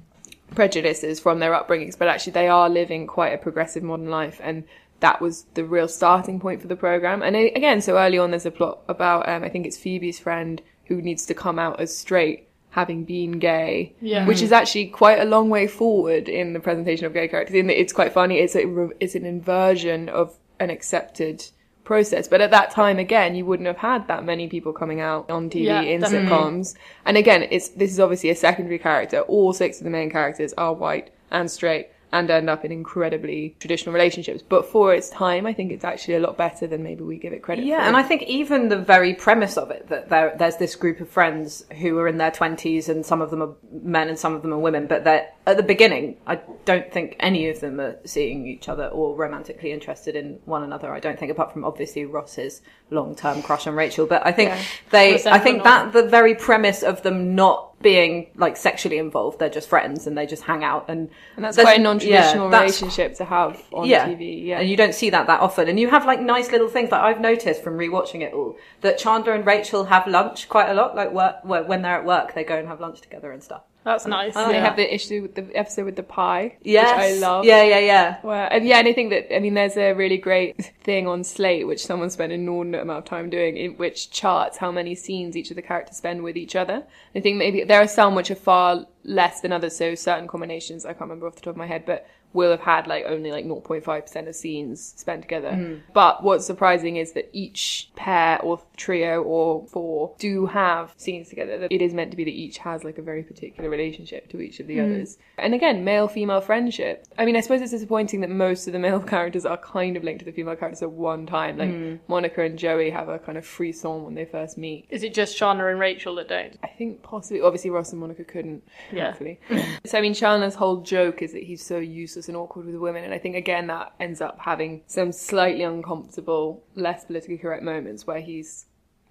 prejudices from their upbringings, but actually they are living quite a progressive modern life, and that was the real starting point for the program. And again, so early on, there's a plot about um, I think it's Phoebe's friend who needs to come out as straight, having been gay, Yeah. which is actually quite a long way forward in the presentation of gay characters. In that it's quite funny. It's a it's an inversion of an accepted process. But at that time, again, you wouldn't have had that many people coming out on TV Yeah, in definitely. sitcoms. And again, it's this is obviously a secondary character. All six of the main characters are white and straight and end up in incredibly traditional relationships. But for its time, I think it's actually a lot better than maybe we give it credit Yeah, for. and I think even the very premise of it that there, there's this group of friends who are in their twenties, and some of them are men and some of them are women. But they're at the beginning. I don't think any of them are seeing each other or romantically interested in one another. I don't think, apart from obviously Ross's long-term crush on Rachel. But I think Yeah. they. Resentment I think that the very premise of them not being like sexually involved, they're just friends and they just hang out and. and that's quite a non-traditional yeah, relationship to have on yeah. TV. Yeah, And you don't see that that often. And you have like nice little things that I've noticed from rewatching it all. That Chandler and Rachel have lunch quite a lot. Like work, when they're at work, they go and have lunch together and stuff. That's nice. And they have the issue with the episode with the pie, Yes. which I love. Yeah, yeah, yeah. Where, and yeah, and I think that I mean, there's a really great thing on Slate which someone spent an inordinate amount of time doing, in which charts how many scenes each of the characters spend with each other. I think maybe there are some which are far less than others. So certain combinations, I can't remember off the top of my head, but will have had like only like 0.5% of scenes spent together. Mm. But what's surprising is that each pair or trio or four do have scenes together. It is meant to be that each has like a very particular relationship to each of the Mm. others. And again, male female friendship. I mean, I suppose it's disappointing that most of the male [laughs] characters are kind of linked to the female characters at one time. Like Mm. Monica and Joey have a kind of frisson when they first meet. Is it just Chandler and Rachel that don't? I think possibly, obviously, Ross and Monica couldn't. Yeah. Hopefully. [laughs] so I mean, Chandler's whole joke is that he's so useless and awkward with women, and I think again that ends up having some slightly uncomfortable, less politically correct moments where he's,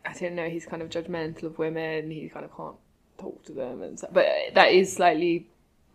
I don't know, he's kind of judgmental of women. He kind of can't talk to them, and but that is slightly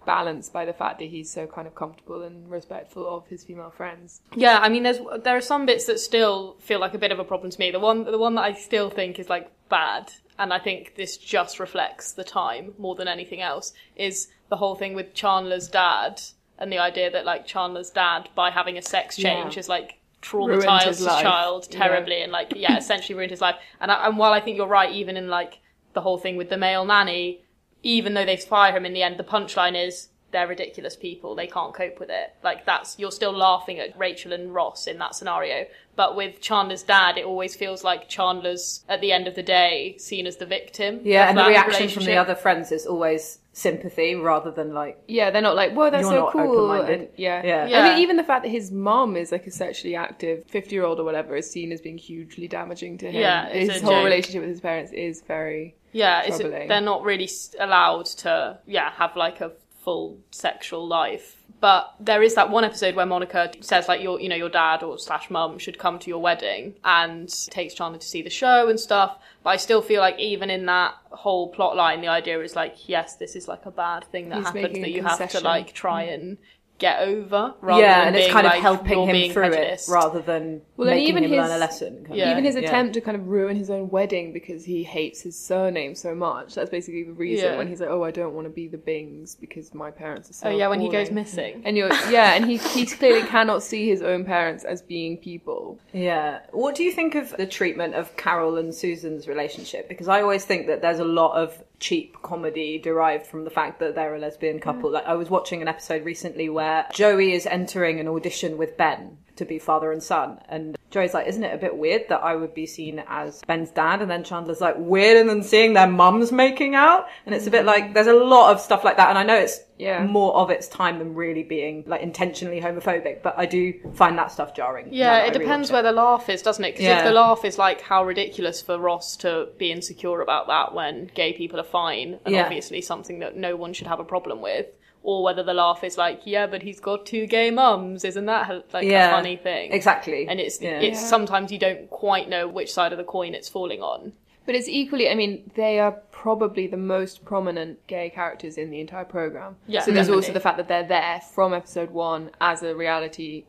balanced by the fact that he's so kind of comfortable and respectful of his female friends. Yeah, I mean, there's there are some bits that still feel like a bit of a problem to me. The one the one that I still think is like bad, and I think this just reflects the time more than anything else, is the whole thing with Chandler's dad and the idea that like Chandler's dad by having a sex change Yeah. is like traumatized his his, child Yeah. terribly and like yeah essentially ruined his life and, I, and while I think you're right even in like the whole thing with the male nanny even though they fire him in the end the punchline is they're ridiculous people. They can't cope with it. Like that's you're still laughing at Rachel and Ross in that scenario. But with Chandler's dad, it always feels like Chandler's at the end of the day seen as the victim. Yeah, and the reaction from the other friends is always sympathy rather than like Yeah, they're not like, whoa, that's You're so not cool. open-minded. And, yeah. Yeah. I mean, even the fact that his mom is like a sexually active 50 year old or whatever is seen as being hugely damaging to him. Yeah, his whole joke. relationship with his parents is very Yeah, it's, troubling. they're not really allowed to, yeah, have like a full sexual life. But there is that one episode where Monica says like your, you know, your dad or slash mum should come to your wedding and takes Chandler to see the show and stuff. But I still feel like even in that whole plot line, the idea is like, yes, this is like a bad thing that He's happened that a you have to like try mm. and get over. Rather yeah, than and it's being kind of helping him through prejudiced. it rather than Well, making even him his learn a lesson. kind of. Yeah. even his Yeah. attempt to kind of ruin his own wedding because he hates his surname so much. That's basically the reason Yeah. when he's like, "Oh, I don't want to be the Bings because my parents are so." Oh yeah, when he goes missing. And you're yeah, and he he clearly cannot see his own parents as being people. Yeah. What do you think of the treatment of Carol and Susan's relationship? Because I always think that there's a lot of cheap comedy derived from the fact that they're a lesbian couple. Mm. Like I was watching an episode recently where Joey is entering an audition with Ben to be father and son and Joey's like, isn't it a bit weird that I would be seen as Ben's dad? And then Chandler's like, weirder than seeing their mums making out? And it's a bit like, there's a lot of stuff like that. And I know it's Yeah. more of its time than really being like intentionally homophobic, but I do find that stuff jarring. Yeah, it depends rewatch where the laugh is, doesn't it? Because if the laugh is like how ridiculous for Ross to be insecure about that when gay people are fine, and Yeah. obviously something that no one should have a problem with, or whether the laugh is like, yeah, but he's got two gay mums, isn't that like Yeah, a funny thing? exactly. And it's Yeah. it's Yeah. sometimes you don't quite know which side of the coin it's falling on. But it's equally, I mean, they are probably the most prominent gay characters in the entire program. Yeah, so there's also the fact that they're there from episode one as a reality,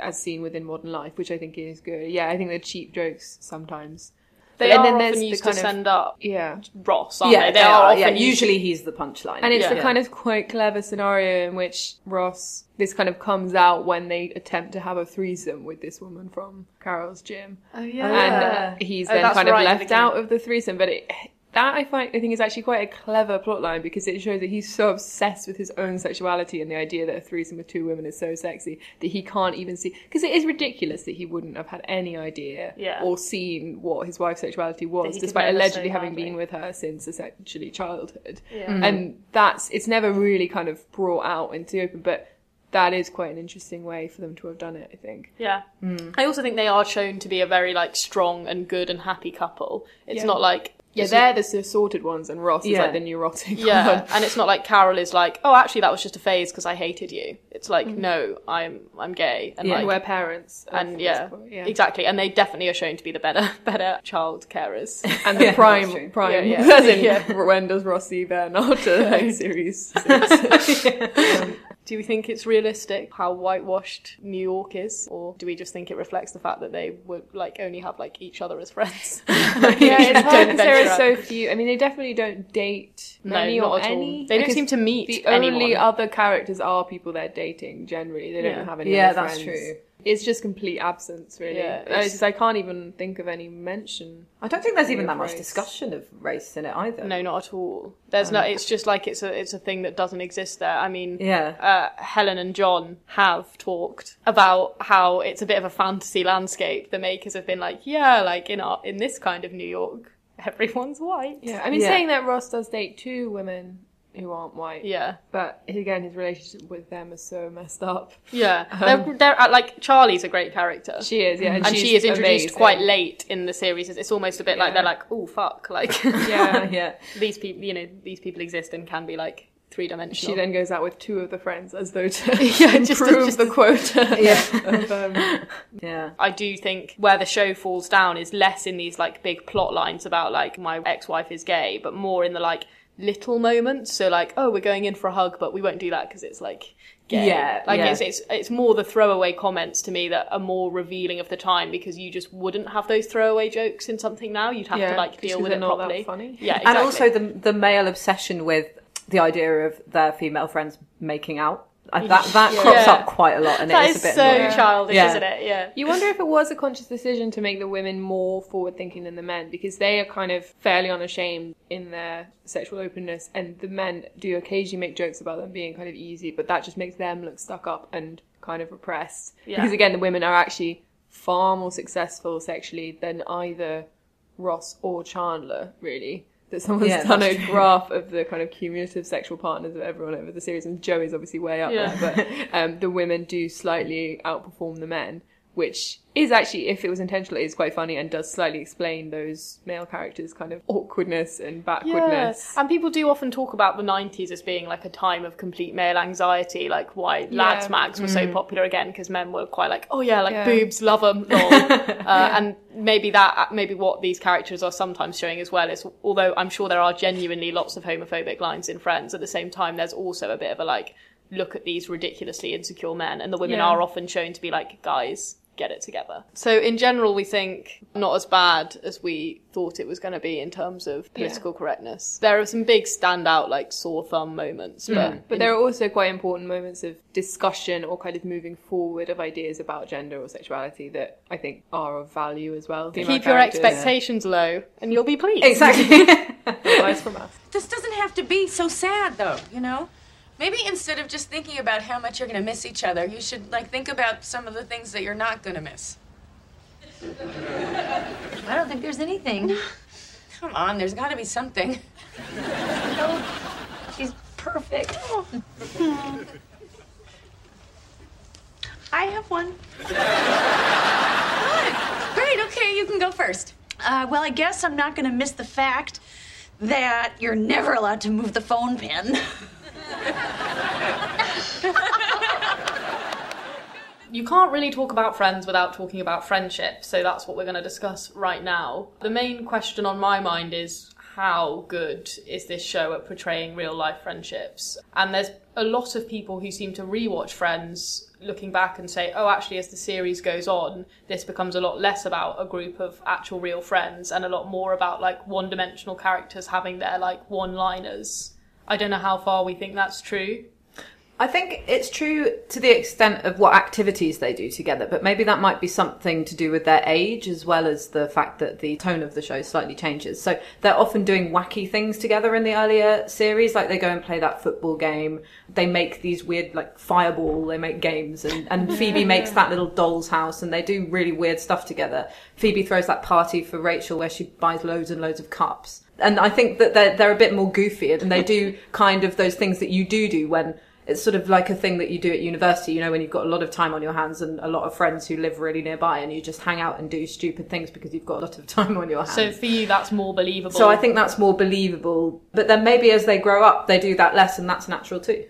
as seen within modern life, which I think is good. Yeah, I think they're cheap jokes sometimes. They But- are and then often there's the used to kind of- send up Yeah. Ross, aren't yeah, they? they, They are. often Yeah, usually he's the punchline. And it's Yeah. the kind of quite clever scenario in which Ross, this kind of comes out when they attempt to have a threesome with this woman from Carol's gym. Oh yeah, And uh, he's Oh, then kind of right, left out of the threesome. But it, that I find, I think is actually quite a clever plotline because it shows that he's so obsessed with his own sexuality and the idea that a threesome with two women is so sexy that he can't even see. Because it is ridiculous that he wouldn't have had any idea Yeah. or seen what his wife's sexuality was, despite allegedly so having badly. been with her since essentially childhood. Yeah. Mm-hmm. And that's it's never really kind of brought out into the open, but that is quite an interesting way for them to have done it. I think. Yeah. I also think they are shown to be a very like strong and good and happy couple. It's Yeah. not like Yeah, it's they're the sorted ones, and Ross is Yeah. like the neurotic Yeah, one. and it's not like Carol is like, oh, actually, that was just a phase because I hated you. It's like, mm. no, I'm I'm gay, and Yeah, like, we're parents. of and this yeah, point, yeah. exactly, and they definitely are shown to be the better [laughs] better child carers. [laughs] And [laughs] the Yeah, prime, true. prime, Yeah, yeah. as in Yeah. when does Ross see Ben after like series six? Um, do we think it's realistic how whitewashed New York is, or do we just think it reflects the fact that they would like only have like each other as friends? [laughs] yeah, it's hard because there are so few. I mean, they definitely don't date No, many not or at all. any. They don't seem to meet The anyone. only other characters are people they're dating. Generally, they don't Yeah. have any. Yeah, other that's friends. true. It's just complete absence, really. Yeah, it's- it's just, I can't even think of any mention. I don't think there's even that much discussion of race in it either. No, not at all. There's no. It's just like it's a it's a thing that doesn't exist there. I mean, Yeah. uh, Helen and Jonn have talked about how it's a bit of a fantasy landscape. The makers have been like, yeah, like in our in this kind of New York, [laughs] everyone's white. Yeah, I mean, Yeah. saying that Ross does date two women who aren't white. Yeah. But again, his relationship with them is so messed up. Yeah, [laughs] they're, they're uh, like Charlie's a great character. She is, yeah, and and, she is introduced amazing. quite late in the series. It's almost a bit like they're like, oh fuck, like [laughs] Yeah. yeah. [laughs] these people, you know, these people exist and can be like three dimensional. She then goes out with two of the friends as though to Yeah, just improve just the quota. Yeah. of, um, Yeah. I do think where the show falls down is less in these like big plot lines about like my ex-wife is gay, but more in the like little moments. So like, oh, we're going in for a hug, but we won't do that because it's like gay. Yeah, like yeah. it's it's it's more the throwaway comments to me that are more revealing of the time because you just wouldn't have those throwaway jokes in something now. You'd have Yeah, to like deal with it not that properly. funny. Yeah, And also the the male obsession with the idea of their female friends making out That that crops up quite a lot, and That it is is a bit so annoying. childish, Yeah. isn't it? Yeah. You wonder if it was a conscious decision to make the women more forward thinking than the men because they are kind of fairly unashamed in their sexual openness, and the men do occasionally make jokes about them being kind of easy, but that just makes them look stuck up and kind of repressed. Yeah. Because again, the women are actually far more successful sexually than either Ross or Chandler, really. That someone's Yeah, done a true. graph of the kind of cumulative sexual partners of everyone over the series, and Joey's obviously way up Yeah. there, but [laughs] um, the women do slightly outperform the men, which is actually, if it was intentional, is quite funny and does slightly explain those male characters' kind of awkwardness and backwardness. Yeah. And people do often talk about the 90s as being like a time of complete male anxiety, like why lads mags were so Mhm. popular again because men were quite like, oh yeah, like Yeah. boobs, love them, lol. [laughs] uh, and maybe that, maybe what these characters are sometimes showing as well is, although I'm sure there are genuinely lots of homophobic lines in Friends, at the same time there's also a bit of a like, look at these ridiculously insecure men, and the women Yeah. are often shown to be like, guys, get it together. So in general, we think not as bad as we thought it was going to be in terms of political correctness. There are some big standout, like sore thumb moments, but mm. But, but there are also quite important moments of discussion or kind of moving forward of ideas about gender or sexuality that I think are of value as well. Female keep your characters. expectations low, and you'll be pleased. Exactly. [laughs] Advice from us. This doesn't have to be so sad, though, you know? Maybe instead of just thinking about how much you're going to miss each other, you should, like, think about some of the things that you're not going to miss. I don't think there's anything. Come on, there's got to be something. No, she's perfect. I have one. Great, okay, you can go first. Uh, well, I guess I'm not going to miss the fact that you're never allowed to move the phone pin. [laughs] You can't really talk about friends without talking about friendship, so that's what we're going to discuss right now. The main question on my mind is how good is this show at portraying real life friendships? And there's a lot of people who seem to rewatch Friends looking back and say, oh, actually, as the series goes on, this becomes a lot less about a group of actual real friends and a lot more about like one dimensional characters having their like one liners. I don't know how far we think that's true. I think it's true to the extent of what activities they do together, but maybe that might be something to do with their age as well as the fact that the tone of the show slightly changes. So they're often doing wacky things together in the earlier series, like they go and play that football game. They make these weird, like fireball, they make games, and, and [laughs] Phoebe makes that little doll's house, and they do really weird stuff together. Phoebe throws that party for Rachel where she buys loads and loads of cups. And I think that they're, they're a bit more goofy, and they do [laughs] kind of those things that you do do when it's sort of like a thing that you do at university, you know, when you've got a lot of time on your hands and a lot of friends who live really nearby and you just hang out and do stupid things because you've got a lot of [laughs] time on your hands. So for you, that's more believable. So I think that's more believable. But then maybe as they grow up, they do that less and that's natural too.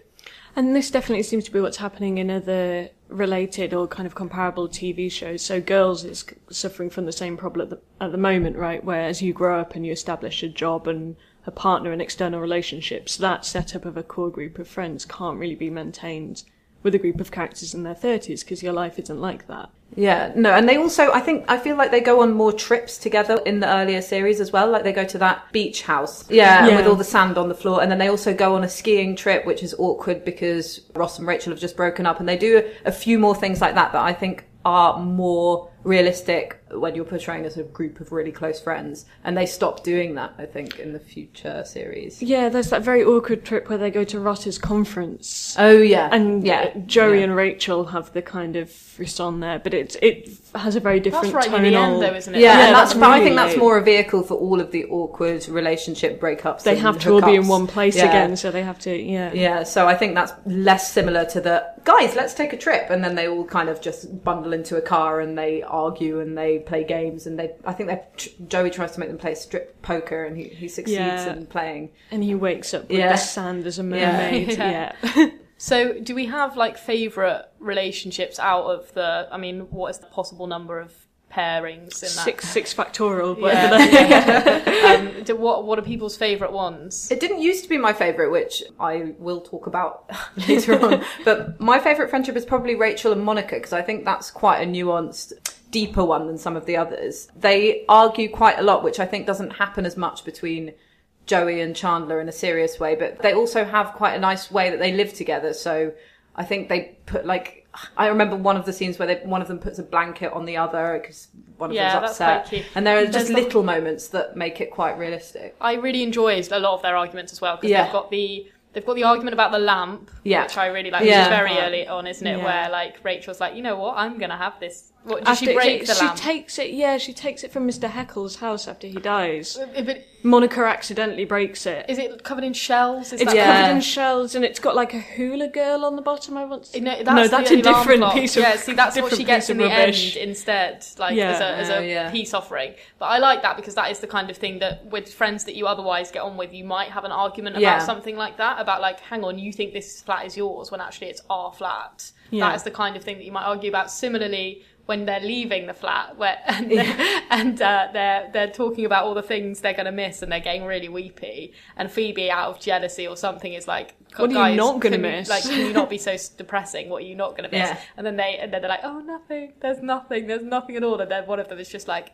And this definitely seems to be what's happening in other related or kind of comparable TV shows. So Girls is suffering from the same problem at the, at the moment, right? Where as you grow up and you establish a job and a partner and external relationships, that setup of a core group of friends can't really be maintained with a group of characters in their 30s because your life isn't like that. Yeah, no, and they also, I think, I feel like they go on more trips together in the earlier series as well. Like they go to that beach house, yeah, Yeah. with all the sand on the floor, and then they also go on a skiing trip, which is awkward because Ross and Rachel have just broken up, and they do a, a few more things like that that I think are more realistic when you're portraying as a group of really close friends, and they stop doing that, I think, in the future series. Yeah, there's that very awkward trip where they go to Ross's conference. Oh yeah, and yeah, Joey yeah. and Rachel have the kind of frisson there, but it it has a very different that's right near tonal. the end, though, isn't it? Yeah, and that's, but I think that's more a vehicle for all of the awkward relationship breakups. They have to all be in one place Yeah. again, so they have to. Yeah. Yeah, so I think that's less similar to the guys, let's take a trip, and then they all kind of just bundle into a car and they argue and they play games and they. I think they Joey tries to make them play strip poker and he, he succeeds Yeah. in playing. And he wakes up with Yeah. the sand as a mermaid. [laughs] Yeah. yeah. [laughs] So, do we have like favourite relationships out of the? I mean, what is the possible number of pairings in that? Six six factorial. Yeah. whatever [laughs] that- um, do, what What are people's favourite ones? It didn't used to be my favourite, which I will talk about later on. But my favourite friendship is probably Rachel and Monica because I think that's quite a nuanced, deeper one than some of the others. They argue quite a lot, which I think doesn't happen as much between Joey and Chandler in a serious way, but they also have quite a nice way that they live together. So I think they put like I remember one of the scenes where they, one of them puts a blanket on the other because one of Yeah, them's that's upset, quite cute. and there are just little moments that make it quite realistic. I really enjoyed a lot of their arguments as well because Yeah. they've got the they've got the argument about the lamp, Yeah. which I really like. Yeah. Which is very early on, isn't it? Where like Rachel's like, you know what, I'm gonna have this. What, does she After- break the she takes it. Yeah, she takes it from Mr. Heckles' house after he dies. Uh, but Monica accidentally breaks it. is it covered in shells? Is It's that covered in shells and it's got like a hula girl on the bottom. I want. To... No, that's, no, that's a different clock. piece of. yeah. See, that's what she gets in the rubbish. end instead, like Yeah. as a, as a Oh, yeah. peace offering. But I like that because that is the kind of thing that with friends that you otherwise get on with, you might have an argument about something like that. About like, hang on, you think this flat is yours when actually it's our flat. Yeah. That is the kind of thing that you might argue about. Similarly. When they're leaving the flat, where [laughs] and, they're, and uh, they're they're talking about all the things they're going to miss, and they're getting really weepy, and Phoebe, out of jealousy or something, is like, What are you not gonna miss?" Like, can you not be so depressing? What are you not going to miss? Yeah. And then they and then they're like, oh, nothing. There's nothing. There's nothing at all. And then one of them is just like,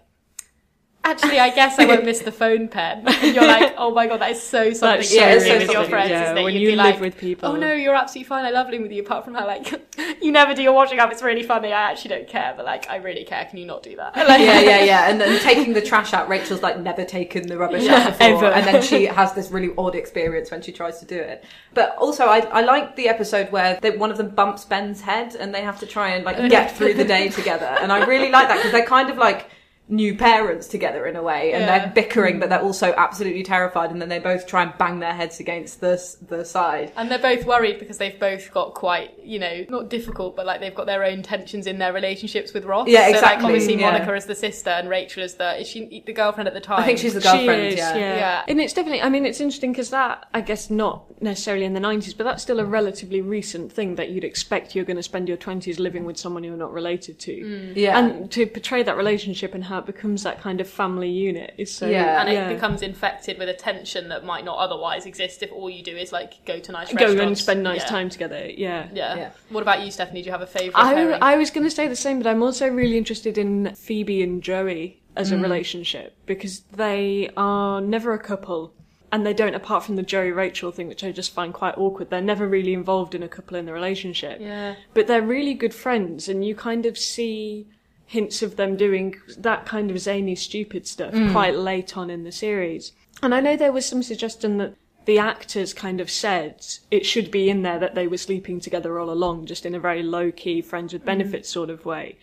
actually, I guess I won't miss the phone pen. [laughs] And you're like, oh my god, that is so something That's to so do with your friends. yeah, isn't it? when You'd you be live like, with people. Oh no, you're absolutely fine. I love living with you. Apart from how like [laughs] you never do your washing up. It's really funny. I actually don't care, but like I really care. Can you not do that? [laughs] Like, yeah, yeah, yeah. And then taking the trash out, Rachel's like never taken the rubbish out before, Ever. and then she has this really odd experience when she tries to do it. But also, I I like the episode where they, one of them bumps Ben's head, and they have to try and like get through the day together. And I really like that because they're kind of like new parents together in a way, and Yeah. they're bickering, mm. but they're also absolutely terrified, and then they both try and bang their heads against the the side. And they're both worried because they've both got quite, you know, not difficult, but like they've got their own tensions in their relationships with Ross. Yeah, So like exactly, obviously yeah. Monica is the sister and Rachel is the is she the girlfriend at the time? I think she's the She girlfriend. is, yeah. yeah. Yeah. And it's definitely, I mean, it's interesting because that, I guess, not necessarily in the 90s, but that's still a relatively recent thing that you'd expect you're going to spend your 20s living with someone you're not related to. Mm. Yeah. And to portray that relationship and how it becomes that kind of family unit is so. Yeah. and yeah. it becomes infected with a tension that might not otherwise exist if all you do is like go to nice Go restaurants. and spend nice Yeah. time together, yeah. Yeah. Yeah. What about you, Stephanie? Do you have a favourite I, pairing? I was going to say the same, but I'm also really interested in Phoebe and Joey as a Mm. relationship because they are never a couple. And they don't, apart from the Joey Rachel thing, which I just find quite awkward, they're never really involved in a couple in the relationship. Yeah. But they're really good friends, and you kind of see hints of them doing that kind of zany, stupid stuff Mm. quite late on in the series. And I know there was some suggestion that the actors kind of said it should be in there that they were sleeping together all along, just in a very low key, friends with benefits sort of way.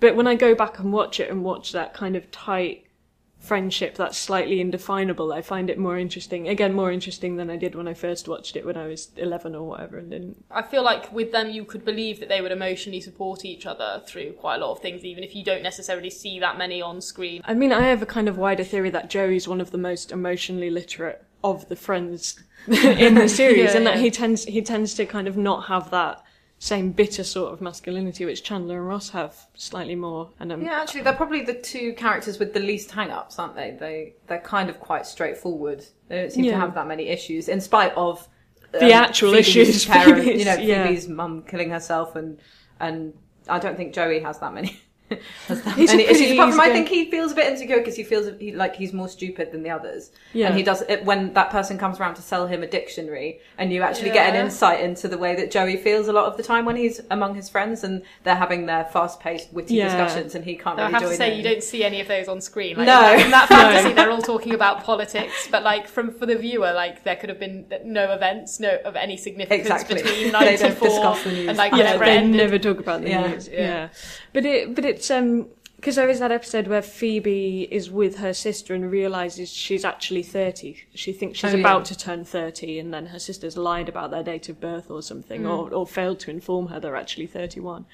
But when I go back and watch it and watch that kind of tight friendship that's slightly indefinable, I find it more interesting. Again, more interesting than I did when I first watched it when I was 11 or whatever and didn't. I feel like with them, you could believe that they would emotionally support each other through quite a lot of things, even if you don't necessarily see that many on screen. I mean, I have a kind of wider theory that Joey's one of the most emotionally literate of the friends [laughs] in the [laughs] series, Yeah, and that yeah. he tends he tends to kind of not have that same bitter sort of masculinity which Chandler and Ross have slightly more. And um, Yeah, actually, they're probably the two characters with the least hang-ups, aren't they? They they're kind of quite straightforward. They don't seem Yeah. to have that many issues, in spite of um, The actual Phoebe's issues, [laughs] Parent, you know, yeah. Phoebe's mum killing herself, and and I don't think Joey has that many. Has that He's many pretty issues. Apart from, I think he feels a bit insecure because he feels he, like he's more stupid than the others. Yeah. And he does it when that person comes around to sell him a dictionary, and you actually get an insight into the way that Joey feels a lot of the time when he's among his friends, and they're having their fast-paced, witty Yeah. discussions, and he can't Though really I have to say, in. you don't see any of those on screen. Like, No. in that, in that [laughs] fantasy, they're all talking about politics, but like from for the viewer, like there could have been no events, no of any significance Exactly. between [laughs] They don't ninety four the news. and like yeah, whenever it they never talk about the Yeah. news. Yeah. Yeah. but it but it's um because there is that episode where Phoebe is with her sister and realizes she's actually thirty. She thinks she's Oh, yeah. about to turn thirty, and then her sister's lied about their date of birth or something, Mm. or or failed to inform her they're actually thirty one.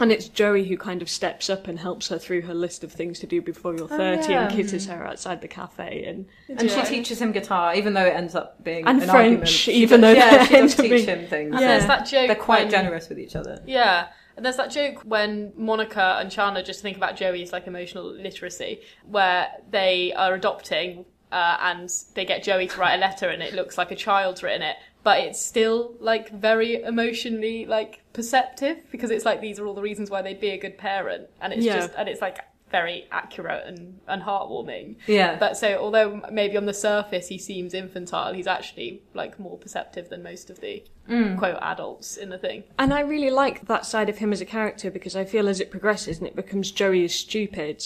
And it's Joey who kind of steps up and helps her through her list of things to do before you're Oh, 30 yeah. and kisses her outside the cafe. And, And she teaches him guitar, even though it ends up being And an French, argument. She even does- though yeah, she does [laughs] teach being- him things. And there's Yeah. that joke. They're quite when- generous with each other. Yeah. And there's that joke when Monica and Chandler just think about Joey's like emotional literacy, where they are adopting uh, and they get Joey to write a letter and it looks like a child's written it, but it's still like very emotionally like perceptive because it's like these are all the reasons why they'd be a good parent, and it's Yeah. just and it's like very accurate and, and heartwarming. Yeah. But so although maybe on the surface he seems infantile, he's actually like more perceptive than most of the Mm. quote adults in the thing. And I really like that side of him as a character because I feel as it progresses and it becomes Joey is stupid,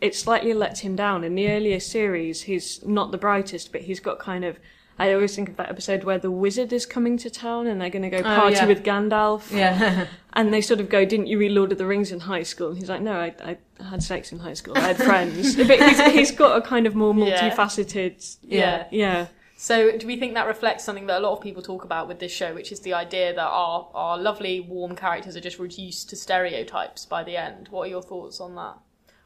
it slightly lets him down. In the earlier series, he's not the brightest, but he's got kind of. I always think of that episode where the wizard is coming to town and they're going to go Oh, party yeah. with Gandalf. Yeah. [laughs] and they sort of go, "Didn't you read Lord of the Rings in high school?" And he's like, "No, I, I had sex in high school. I had friends." [laughs] but he's, he's got a kind of more Yeah. multifaceted. Yeah. Yeah. So, do we think that reflects something that a lot of people talk about with this show, which is the idea that our, our lovely, warm characters are just reduced to stereotypes by the end? What are your thoughts on that?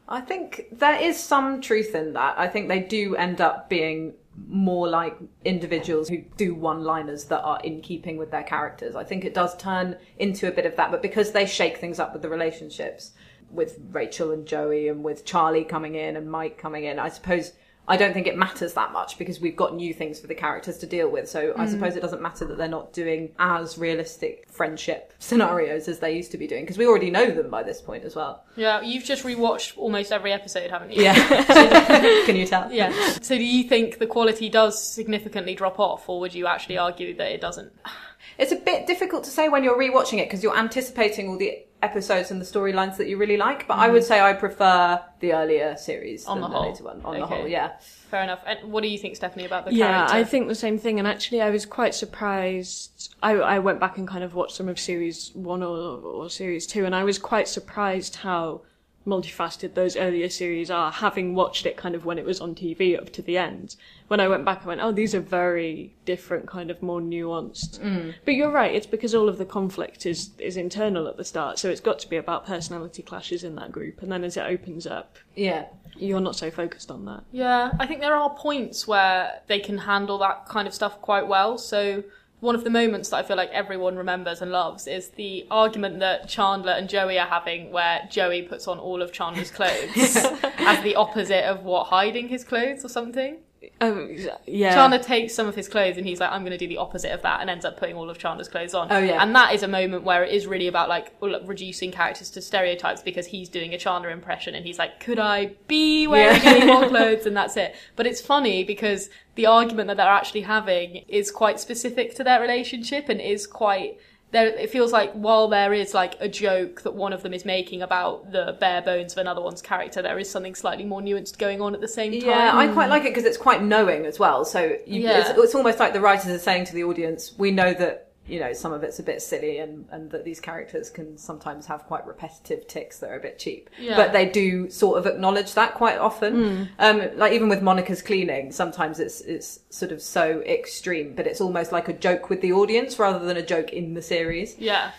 I think there is some truth in that. I think they do end up being more like individuals who do one liners that are in keeping with their characters. I think it does turn into a bit of that, but because they shake things up with the relationships, with Rachel and Joey and with Charlie coming in and Mike coming in, I suppose. I don't think it matters that much because we've got new things for the characters to deal with. So I Mm. suppose it doesn't matter that they're not doing as realistic friendship scenarios as they used to be doing because we already know them by this point as well. Yeah, you've just rewatched almost every episode, haven't you? Yeah. [laughs] [laughs] Can you tell? Yeah. So, do you think the quality does significantly drop off, or would you actually argue that it doesn't? It's a bit difficult to say when you're rewatching it because you're anticipating all the episodes and the storylines that you really like. But I would mm. say I prefer the earlier series On than the whole. later one. On the whole, yeah. Fair enough. And what do you think, Stephanie, about the yeah, character? I think the same thing. And actually, I was quite surprised. I, I went back and kind of watched some of series one or, or series two, and I was quite surprised how multifaceted those earlier series are, having watched it kind of when it was on TV up to the end. When I went back, I went, oh, these are very different, kind of more nuanced. Mm. But you're right, it's because all of the conflict is, is internal at the start, so it's got to be about personality clashes in that group, and then as it opens up, Yeah. you're not so focused on that. Yeah, I think there are points where they can handle that kind of stuff quite well. So one of the moments that I feel like everyone remembers and loves is the argument that Chandler and Joey are having where Joey puts on all of Chandler's clothes [laughs] as the opposite of what hiding his clothes or something. Oh, yeah. Chandler takes some of his clothes and he's like, I'm going to do the opposite of that and ends up putting all of Chandler's clothes on. Oh, yeah. And that is a moment where it is really about like reducing characters to stereotypes because he's doing a Chandler impression and he's like, could I be wearing Yeah. any more [laughs] clothes? And that's it. But it's funny because the argument that they're actually having is quite specific to their relationship and is quite there it feels like while there is like a joke that one of them is making about the bare bones of another one's character there is something slightly more nuanced going on at the same time Yeah, I quite like it because it's quite knowing as well. So you, Yeah. it's, it's almost like the writers are saying to the audience, we know that you know some of it's a bit silly and, and that these characters can sometimes have quite repetitive ticks that are a bit cheap. Yeah. But they do sort of acknowledge that quite often. Mm. Um, like even with Monica's cleaning, sometimes it's it's sort of so extreme, but it's almost like a joke with the audience rather than a joke in the series. Yeah.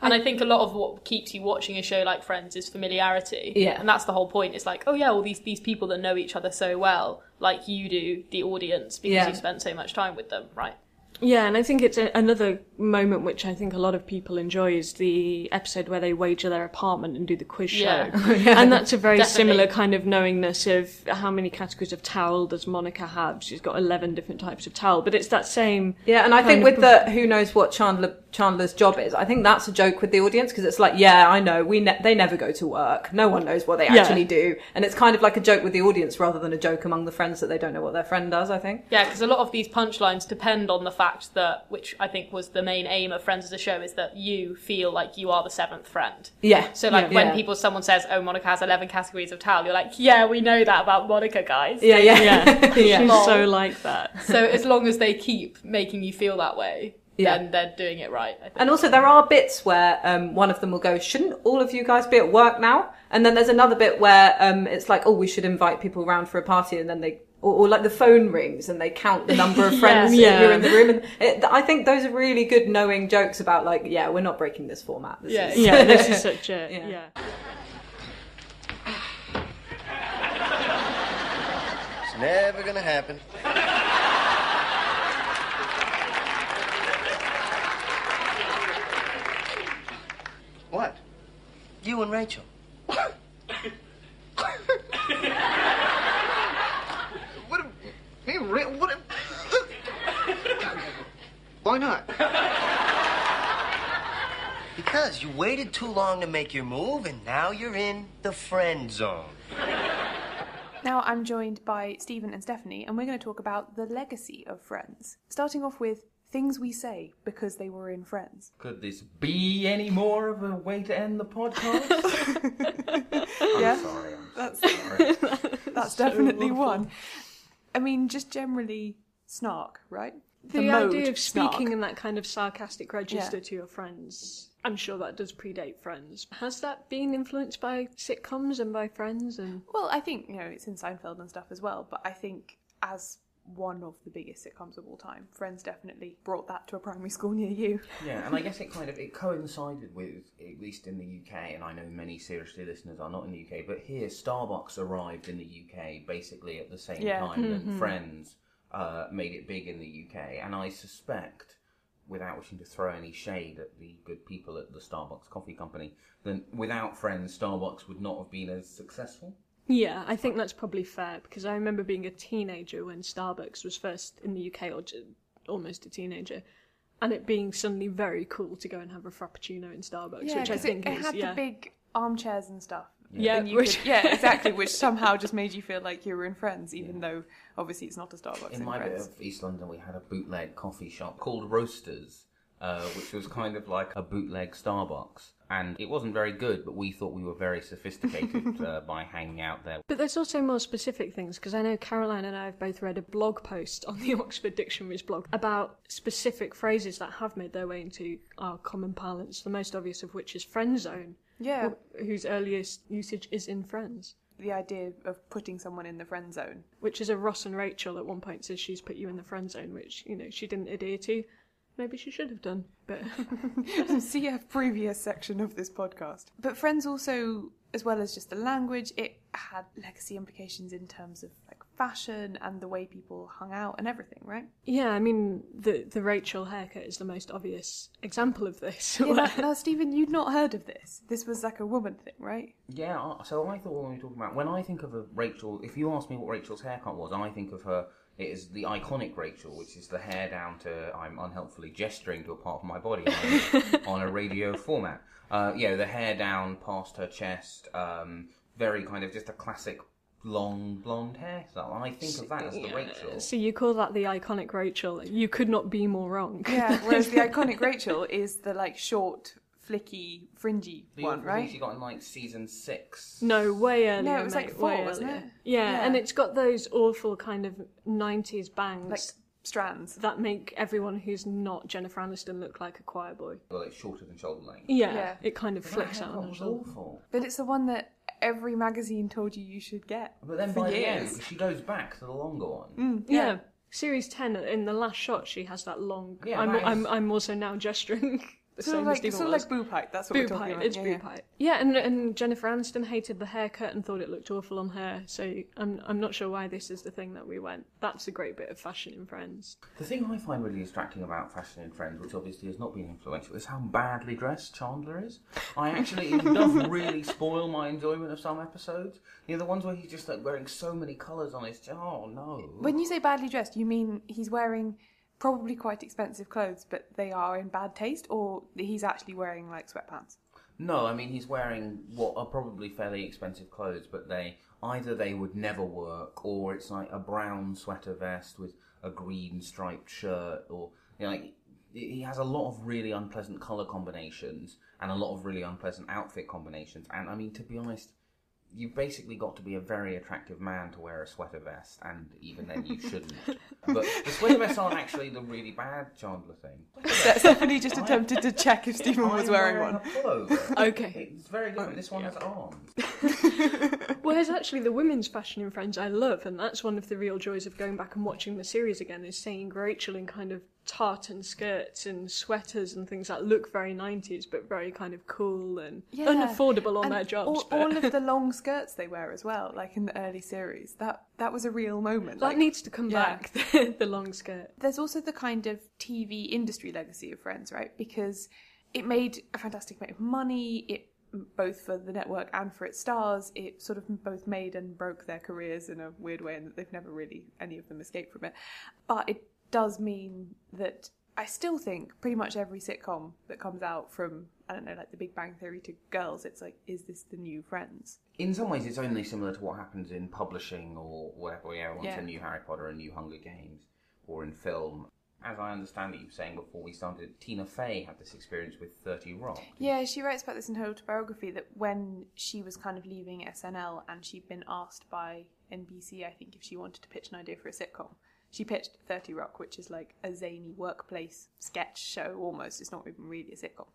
And I think a lot of what keeps you watching a show like Friends is familiarity. Yeah. And that's the whole point. It's like, oh yeah, all these these people that know each other so well, like you do, the audience, because Yeah. you spent so much time with them, right? Yeah, and I think it's a, another moment which I think a lot of people enjoy is the episode where they wager their apartment and do the quiz show. Yeah. [laughs] Yeah. And that's a very Definitely. similar kind of knowingness of how many categories of towel does Monica have. She's got 11 different types of towel, but it's that same. Yeah, and I think with of- the who knows what Chandler Chandler's job is, I think that's a joke with the audience because it's like, yeah, I know, we ne- they never go to work. No one knows what they Yeah. actually do, and it's kind of like a joke with the audience rather than a joke among the friends that they don't know what their friend does. I think. Yeah, because a lot of these punchlines depend on the fact that, which I think was the main aim of Friends as a show, is that you feel like you are the seventh friend. Yeah. So like Yeah. when Yeah. people, someone says, "Oh, Monica has eleven categories of towel," you're like, "Yeah, we know that about Monica, guys." Yeah, yeah. Yeah. [laughs] Yeah. She's so like that. [laughs] So as long as they keep making you feel that way, Yeah. then they're doing it right. I think. And also, there are bits where um, one of them will go, "Shouldn't all of you guys be at work now?" And then there's another bit where um, it's like, "Oh, we should invite people around for a party," and then they. Or, or like the phone rings and they count the number of [laughs] friends Yeah. that you're in the room, and it, I think those are really good knowing jokes about like, yeah, we're not breaking this format. This Yeah, is... yeah, [laughs] this is such a yeah. It's never gonna happen. What? You and Rachel. What? Me, re- what? Why not? Because you waited too long to make your move, and now you're in the friend zone. Now I'm joined by Stephen and Stephanie, and we're going to talk about the legacy of Friends. Starting off with things we say because they were in Friends. Could this be any more of a way to end the podcast? [laughs] yeah, sorry, I'm that's sorry. [laughs] that's So definitely awful. one. I mean, just generally snark, right? The, mode idea of snark. speaking in that kind of sarcastic register Yeah. to your friends, I'm sure that does predate Friends. Has that been influenced by sitcoms and by Friends? And Well, I think you know it's in Seinfeld and stuff as well, but I think as one of the biggest sitcoms of all time, Friends definitely brought that to a primary school near you. Yeah, and I guess it kind of it coincided with at least in the UK, and I know many SRSLY listeners are not in the UK, but here Starbucks arrived in the UK basically at the same Yeah. time that mm-hmm. Friends uh, made it big in the UK, and I suspect, without wishing to throw any shade at the good people at the Starbucks Coffee Company, then without Friends, Starbucks would not have been as successful. yeah, I think that's probably fair because I remember being a teenager when Starbucks was first in the UK, or j- almost a teenager. And it being suddenly very cool to go and have a frappuccino in Starbucks, Yeah, which I 'cause think it, it is had yeah. the big armchairs and stuff. Yeah, And you which- could- yeah, [laughs] exactly. Which somehow just made you feel like you were in Friends, even though obviously it's not a Starbucks in, In my bit of East London, we had a bootleg coffee shop called Roasters, uh, which was kind of like a bootleg Starbucks. And it wasn't very good, but we thought we were very sophisticated [laughs] uh, by hanging out there. But there's also more specific things because I know Caroline and I have both read a blog post on the [laughs] Oxford Dictionary's blog about specific phrases that have made their way into our common parlance. The most obvious of which is friend zone. Yeah. wh- Whose earliest usage is in Friends. The idea of putting someone in the friend zone. Which is a Ross and Rachel at one point says she's put you in the friend zone, which, you know, she didn't adhere to. Maybe she should have done, but [laughs] [laughs] See a previous section of this podcast. But Friends also, as well as just the language, it had legacy implications in terms of like fashion and the way people hung out and everything, right? yeah, I mean, the the Rachel haircut is the most obvious example of this. [laughs] Yeah, now, now, Stephen, you'd not heard of this. This was like a woman thing, right? Yeah, so I thought when we were talking about when I think of a Rachel, if you ask me what Rachel's haircut was, I think of her. It is the iconic Rachel, which is the hair down to I'm unhelpfully gesturing to a part of my body on, [laughs] on a radio format. Uh, yeah, the hair down past her chest, um, very kind of just a classic long blonde hairstyle. I think of that as the Yeah, Rachel. So you call that the iconic Rachel? You could not be more wrong. Yeah, whereas the [laughs] iconic Rachel is the like short, flicky, fringy The one, other right? thing she got in like season six. No, way earlier. No, it was like four, wasn't earlier. it? Yeah, Yeah. and it's got those awful kind of '90s bangs, Like strands that make everyone who's not Jennifer Aniston look like a choir boy. Well, it's shorter than shoulder length. Yeah, Yeah. it kind of But flicks out haircut was awful. But it's the one that every magazine told you you should get. But then for by the end, she goes back to the longer one. Mm, Yeah. Series ten in the last shot, she has that long. Yeah, I'm, that I'm, I'm also now gesturing [laughs] the Sort same like, as Stephen sort of like boob height. That's what boob we're talking height. about. It's yeah, boob yeah. height. Yeah, and and Jennifer Aniston hated the haircut and thought it looked awful on her. So I'm I'm not sure why this is the thing that we went. That's a great bit of fashion in Friends. The thing I find really distracting about fashion in Friends, which obviously has not been influential, is how badly dressed Chandler is. I actually, it does [laughs] really spoil my enjoyment of some episodes. You know, the ones where he's just like wearing so many colours on his. Oh no! When you say badly dressed, you mean he's wearing probably quite expensive clothes, but they are in bad taste, or he's actually wearing like sweatpants? No, I mean he's wearing what are probably fairly expensive clothes, but they either they would never work, or it's like a brown sweater vest with a green striped shirt, or you know, like he has a lot of really unpleasant color combinations and a lot of really unpleasant outfit combinations. And I mean, to be honest, you've basically got to be a very attractive man to wear a sweater vest, and even then you shouldn't. [laughs] but the sweater vests aren't actually the really bad Chandler thing. Stephanie just attempted to check if Stephen was wearing wearing one. a pullover. Okay. It's very good. This one oh, has arms. [laughs] well, Whereas actually the women's fashion in Friends I love, and that's one of the real joys of going back and watching the series again, is seeing Rachel in kind of tartan skirts and sweaters and things that look very 90s but very kind of cool and Yeah. unaffordable on And their jobs. All, but- all of [laughs] the long skirts they wear as well, like in the early series. That that was a real moment. that like- needs to come Yeah. back, [laughs] the, the long skirt. There's also the kind of TV industry legacy of Friends, right? Because it made a fantastic amount of money. It both for the network and for its stars. It sort of both made and broke their careers in a weird way, and that they've never really any of them escaped from it. But it does mean that I still think pretty much every sitcom that comes out from I don't know, like The Big Bang Theory to Girls, it's like, is this the new Friends? In some ways, it's only similar to what happens in publishing or whatever. Yeah, once Yeah. a new Harry Potter, a new Hunger Games, or in film. As I understand it, you were saying before we started, Tina Fey had this experience with Thirty Rock. Yeah, she writes about this in her autobiography that when she was kind of leaving SNL and she'd been asked by NBC, I think, if she wanted to pitch an idea for a sitcom, she pitched 30 Rock, which is like a zany workplace sketch show almost. It's not even really a sitcom.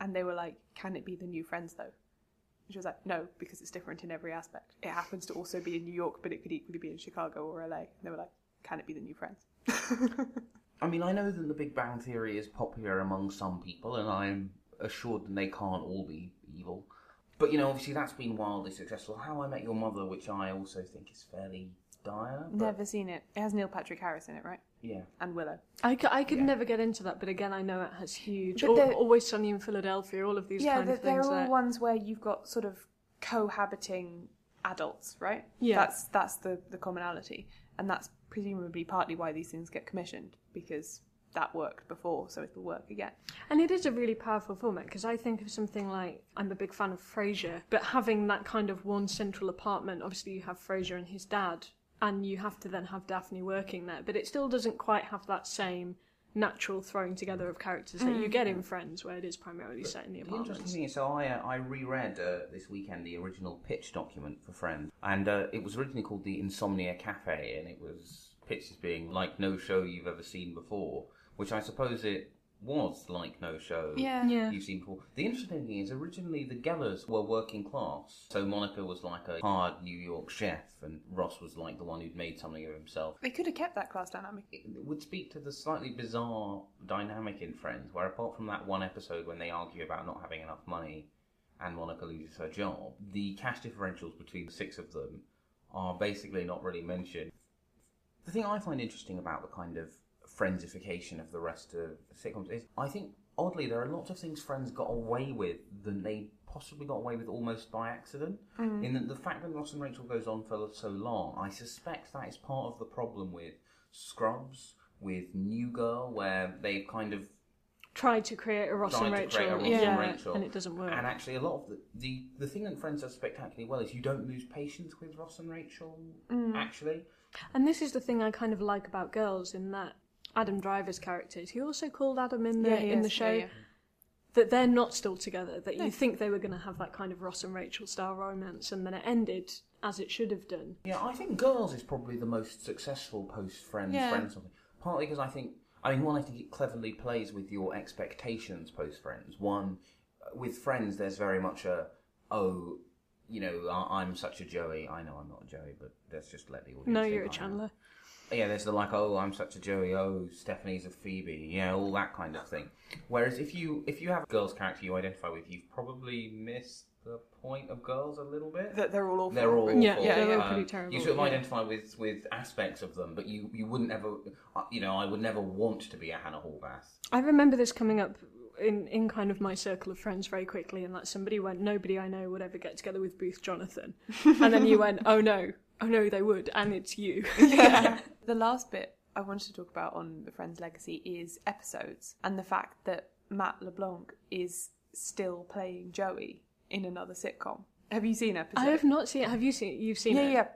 And they were like, can it be the new Friends though? And she was like, no, because it's different in every aspect. It happens to also be in New York, but it could equally be in Chicago or LA. And they were like, can it be the new Friends? [laughs] I mean, I know that The Big Bang Theory is popular among some people, and I'm assured that they can't all be evil. But you know, obviously, that's been wildly successful. How I Met Your Mother, which I also think is fairly dire. but- Never seen it. It has Neil Patrick Harris in it, right? Yeah. And Willow. I, c- I could never get into that, but again, I know it has huge. But Al- they're- Always Sunny in Philadelphia, all of these yeah, kind they're, of they're things. all that- ones where you've got sort of cohabiting adults, right? Yeah. That's that's the the commonality, and that's presumably partly why these things get commissioned because that worked before, so it'll work again. And it is a really powerful format because I think of something like I'm a big fan of Frasier, but having that kind of one central apartment, obviously you have Frasier and his dad, and you have to then have Daphne working there, but it still doesn't quite have that same natural throwing together of characters that you Mm. get in Friends, where it is primarily set in the The interesting thing is, so I uh, I reread uh, this weekend the original pitch document for Friends, and uh, it was originally called the Insomnia Cafe, and it was pitched as being like no show you've ever seen before, which I suppose it was like no show Yeah. Yeah. you've seen before. The interesting thing is, originally the Gellers were working class, so Monica was like a hard New York chef, and Ross was like the one who'd made something of himself They could have kept that class dynamic. it would speak to the slightly bizarre dynamic in Friends, where apart from that one episode when they argue about not having enough money and Monica loses her job, the cash differentials between the six of them are basically not really mentioned. The thing I find interesting about the kind of friendsification of the rest of sitcoms is I think oddly there are lots of things Friends got away with than they possibly got away with almost by accident. Mm. In that the fact that Ross and Rachel goes on for so long, I suspect that is part of the problem with Scrubs, with New Girl, where they've kind of Tried to create a Ross and Rachel, a Ross yeah, and Rachel, and it doesn't work. And actually, a lot of the, the the thing that Friends does spectacularly well is you don't lose patience with Ross and Rachel. Mm. Actually, And this is the thing I kind of like about girls in that Adam Driver's character is he also called Adam in the Yeah, he in the show yeah, yeah. that they're not still together. That No. you think they were going to have that kind of Ross and Rachel style romance, and then it ended as it should have done. Yeah, I think Girls is probably the most successful post Friends Yeah. Friends something. Partly because I think, I mean, one, I think it cleverly plays with your expectations post Friends. One, with Friends, there's very much a, oh, you know, I- I'm such a Joey. I know I'm not a Joey, but let's just let the audience. No, you're a am. Chandler. Yeah, there's the like, oh, I'm such a Joey. Oh, Stephanie's a Phoebe. Yeah, all that kind of thing. Whereas if you if you have a girl's character you identify with, you've probably missed the point of girls a little bit. That they're all awful. They're all Yeah, awful. yeah, they're Um, pretty terrible, You sort of yeah. identify with with aspects of them, but you you wouldn't ever, uh, you know, I would never want to be a Hannah Horvath. I remember this coming up in, in kind of my circle of friends very quickly, and that somebody went, "Nobody I know would ever get together with Booth Jonathan," [laughs] and then you went, "Oh no, oh no, they would," and it's you. yeah. [laughs] The last bit I wanted to talk about on the Friends legacy is episodes and the fact that Matt LeBlanc is still playing Joey in another sitcom. Have you seen episodes? I have not seen. it. Have you seen? You've seen yeah, it? yeah. Yeah.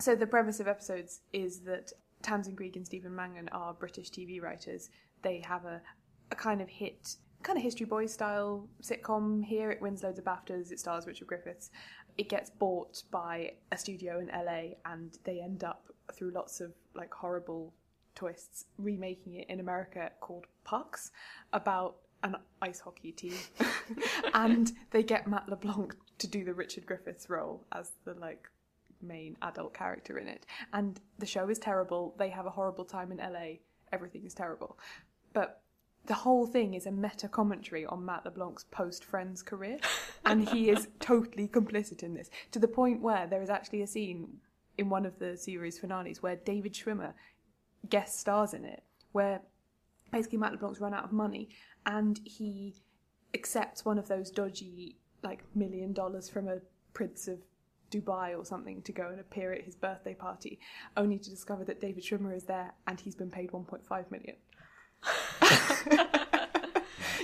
So the premise of episodes is that Tamsin Greig and Stephen Mangan are British TV writers. They have a, a kind of hit, kind of History Boys style sitcom here. It wins loads of BAFTAs. It stars Richard Griffiths. It gets bought by a studio in LA, and they end up through lots of like horrible twists remaking it in America called Pucks about an ice hockey team. [laughs] and they get Matt LeBlanc to do the Richard Griffiths role as the like main adult character in it. And the show is terrible. They have a horrible time in LA. Everything is terrible. But the whole thing is a meta commentary on Matt LeBlanc's post Friends career. And he is [laughs] totally complicit in this to the point where there is actually a scene in one of the series finales where David Schwimmer guest stars in it, where basically Matt LeBlanc's run out of money and he accepts one of those dodgy like million dollars from a prince of Dubai or something to go and appear at his birthday party, only to discover that David Schwimmer is there and he's been paid 1.5 million.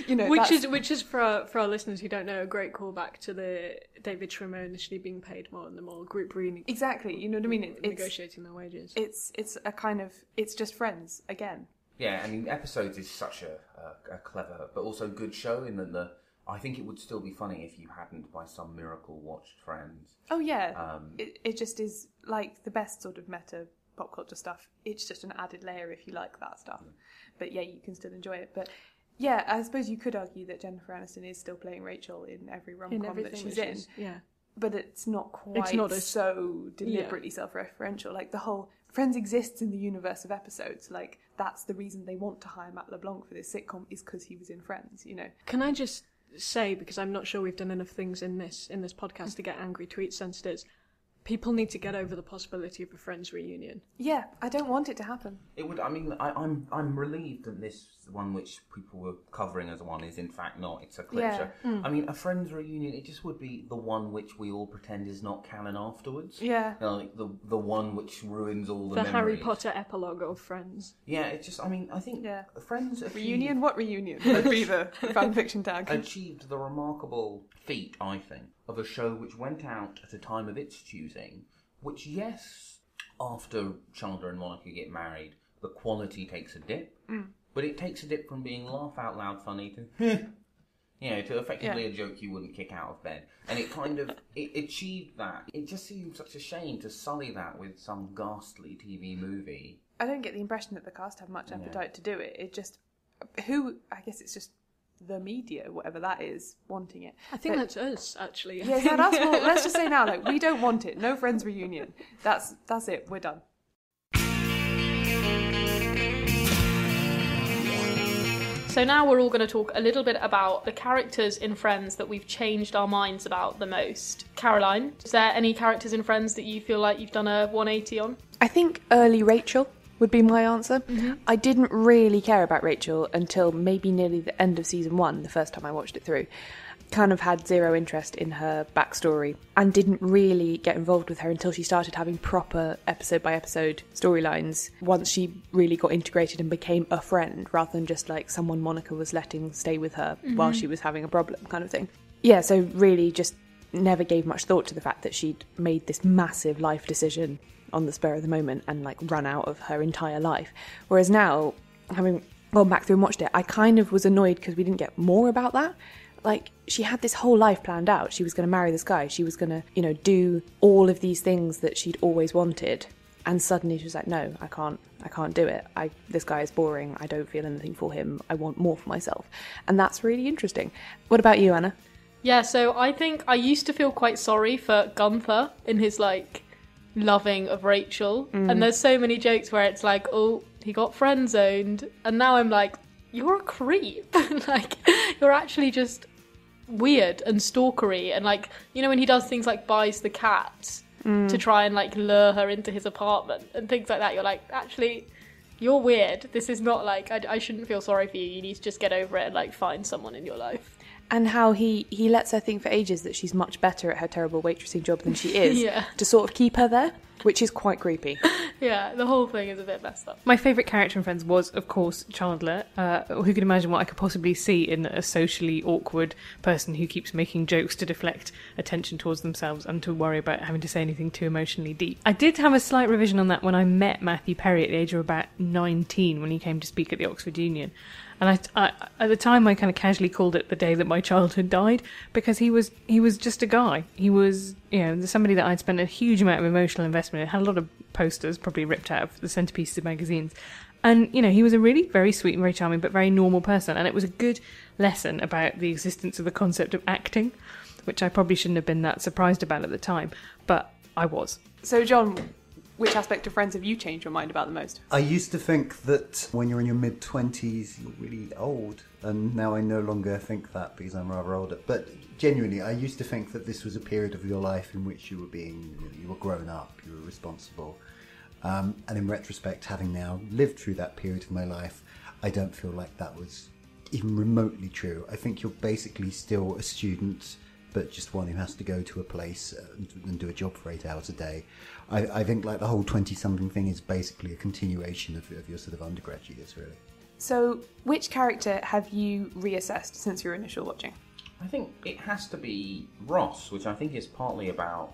You know, which that's- is which is for our, for our listeners who don't know a great callback to the David Schwimmer initially being paid more and the more group reunion. Exactly, you know what I mean? It, it's, negotiating their wages. It's it's a kind of it's just friends again. Yeah, I mean, episodes is such a, a, a clever but also good show in that the. I think it would still be funny if you hadn't, by some miracle, watched Friends. Oh yeah, Um, it it just is like the best sort of meta pop culture stuff. It's just an added layer if you like that stuff. But yeah, you can still enjoy it. But yeah, I suppose you could argue that Jennifer Aniston is still playing Rachel in every rom com that she's in. she's- yeah. But it's not quite It's not as- so deliberately self-referential. Like the whole Friends exists in the universe of episodes. Like that's the reason they want to hire Matt LeBlanc for this sitcom is because he was in Friends. You know. Can I just say because I'm not sure we've done enough things in this in this podcast to get angry tweet sensitives. People need to get over the possibility of a Friends reunion. Yeah, I don't want it to happen. It would. I mean, I, I'm I'm relieved that this one, which people were covering as one, is in fact not. It's a clip Yeah. show. Mm. I mean, a Friends reunion. It just would be the one which we all pretend is not canon afterwards. Yeah. You know, like the the one which ruins all the, The Harry. Potter epilogue of Friends. Yeah, it's just. I mean, I think yeah. Friends achieved- Reunion? What reunion? Would be the [laughs] fan fiction tag. achieved the remarkable feat, I think, of a show which went out at a time of its choosing, which, yes, after Chandler and Monica get married, the quality takes a dip, Mm. but it takes a dip from being laugh out loud funny to, you know, to effectively Yeah. a joke you wouldn't kick out of bed. And it kind of [laughs] it achieved that. It just seems such a shame to sully that with some ghastly TV movie. I don't get the impression that the cast have much appetite to do it. It just who I guess it's just the media, whatever that is, wanting it. I think But- that's us, actually. I Yeah, is that us? let's just say [laughs] now, like we don't want it. No friends reunion. That's that's it. We're done. So now we're all going to talk a little bit about the characters in Friends that we've changed our minds about the most. Caroline, is there any characters in Friends that you feel like you've done a 180 on? I think early Rachel would be my answer. I didn't really care about Rachel until maybe nearly the end of season one, the first time I watched it through. Kind of had zero interest in her backstory and didn't really get involved with her until she started having proper episode by episode storylines once she really got integrated and became a friend rather than just like someone Monica was letting stay with her while Mhm. she was having a problem kind of thing. Yeah, so really just never gave much thought to the fact that she'd made this massive life decision on the spur of the moment and like run out of her entire life. Whereas now, having gone back through and watched it, I kind of was annoyed because we didn't get more about that. Like she had this whole life planned out. She was going to marry this guy. She was going to, you know, do all of these things that she'd always wanted. And suddenly she was like, "No, I can't. I can't do it. I this guy is boring. I don't feel anything for him. I want more for myself." And that's really interesting. What about you, Anna? Yeah, so I think I used to feel quite sorry for Gunther in his like loving of Rachel. Mm. And there's so many jokes where it's like, oh, he got friend zoned. And now I'm like, you're a creep. [laughs] like, you're actually just weird and stalkery. And like, you know, when he does things like buys the cat Mm. to try and like lure her into his apartment and things like that, you're like, actually. You're weird. This is not like I, I shouldn't feel sorry for you. You need to just get over it and like find someone in your life. And how he he lets her think for ages that she's much better at her terrible waitressing job than she is [laughs] Yeah. to sort of keep her there which is quite creepy [laughs] Yeah, the whole thing is a bit messed up. My favourite character in Friends was, of course, Chandler. Uh, who could imagine what I could possibly see in a socially awkward person who keeps making jokes to deflect attention towards themselves and to worry about having to say anything too emotionally deep? I did have a slight revision on that when I met Matthew Perry at the age of about 19 when he came to speak at the Oxford Union. And I, I, at the time, I kind of casually called it the day that my childhood died because he was he was just a guy. He was you know somebody that I'd spent a huge amount of emotional investment in. Had a lot of posters, probably ripped out of the centerpieces of magazines, and you know he was a really very sweet and very charming but very normal person. And it was a good lesson about the existence of the concept of acting, which I probably shouldn't have been that surprised about at the time, but I was. so Jonn which aspect of friends have you changed your mind about the most I used to think that when you're in your mid 20s, you're really old. And now I no longer think that because I'm rather older. But genuinely, I used to think that this was a period of your life in which you were being, you were grown up, you were responsible. Um, and in retrospect, having now lived through that period of my life, I don't feel like that was even remotely true. I think you're basically still a student, but just one who has to go to a place and do a job for eight hours a day. I, I think like the whole 20 something thing is basically a continuation of, of your sort of undergrad years, really. So, which character have you reassessed since your initial watching? I think it has to be Ross, which I think is partly about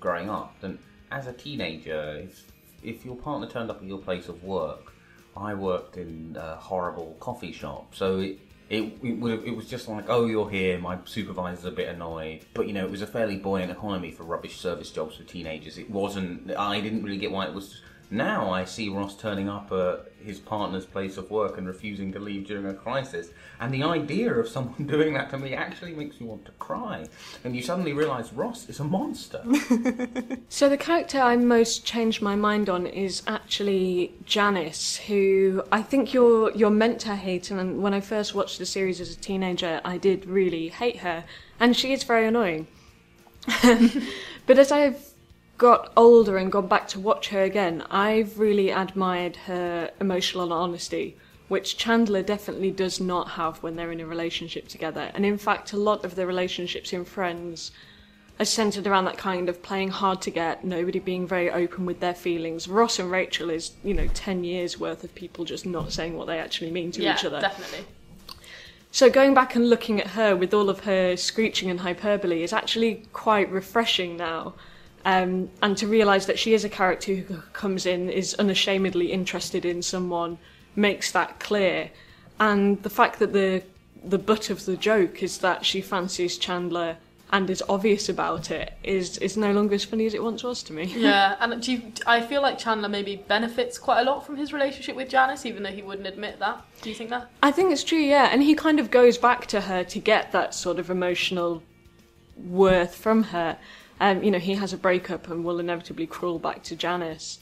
growing up. And as a teenager, if if your partner turned up at your place of work, I worked in a horrible coffee shop, so it. It, it, it was just like, oh, you're here. My supervisor's a bit annoyed, but you know, it was a fairly buoyant economy for rubbish service jobs for teenagers. It wasn't. I didn't really get why it was now I see Ross turning up at his partner's place of work and refusing to leave during a crisis. And the idea of someone [laughs] doing that to me actually makes me want to cry. And you suddenly realise Ross is a monster. [laughs] So the character I most changed my mind on is actually Janice, who I think you're you're meant to hate. And when I first watched the series as a teenager, I did really hate her, and she is very annoying. [laughs] but as I've got older and gone back to watch her again, I've really admired her emotional honesty, which Chandler definitely does not have when they're in a relationship together. And in fact, a lot of the relationships in Friends are centered around that kind of playing hard to get, nobody being very open with their feelings. Ross and Rachel is, you know, 10 years worth of people just not saying what they actually mean to yeah, each other. definitely. So going back and looking at her with all of her screeching and hyperbole is actually quite refreshing now. Um, and to realise that she is a character who comes in, is unashamedly interested in someone, makes that clear. And the fact that the the butt of the joke is that she fancies Chandler and is obvious about it is is no longer as funny as it once was to me. yeah, [laughs] and do you, I feel like Chandler maybe benefits quite a lot from his relationship with Janice, even though he wouldn't admit that. Do you think that? I think it's true, yeah. And he kind of goes back to her to get that sort of emotional worth from her. Um, you know, he has a breakup and will inevitably crawl back to Janice.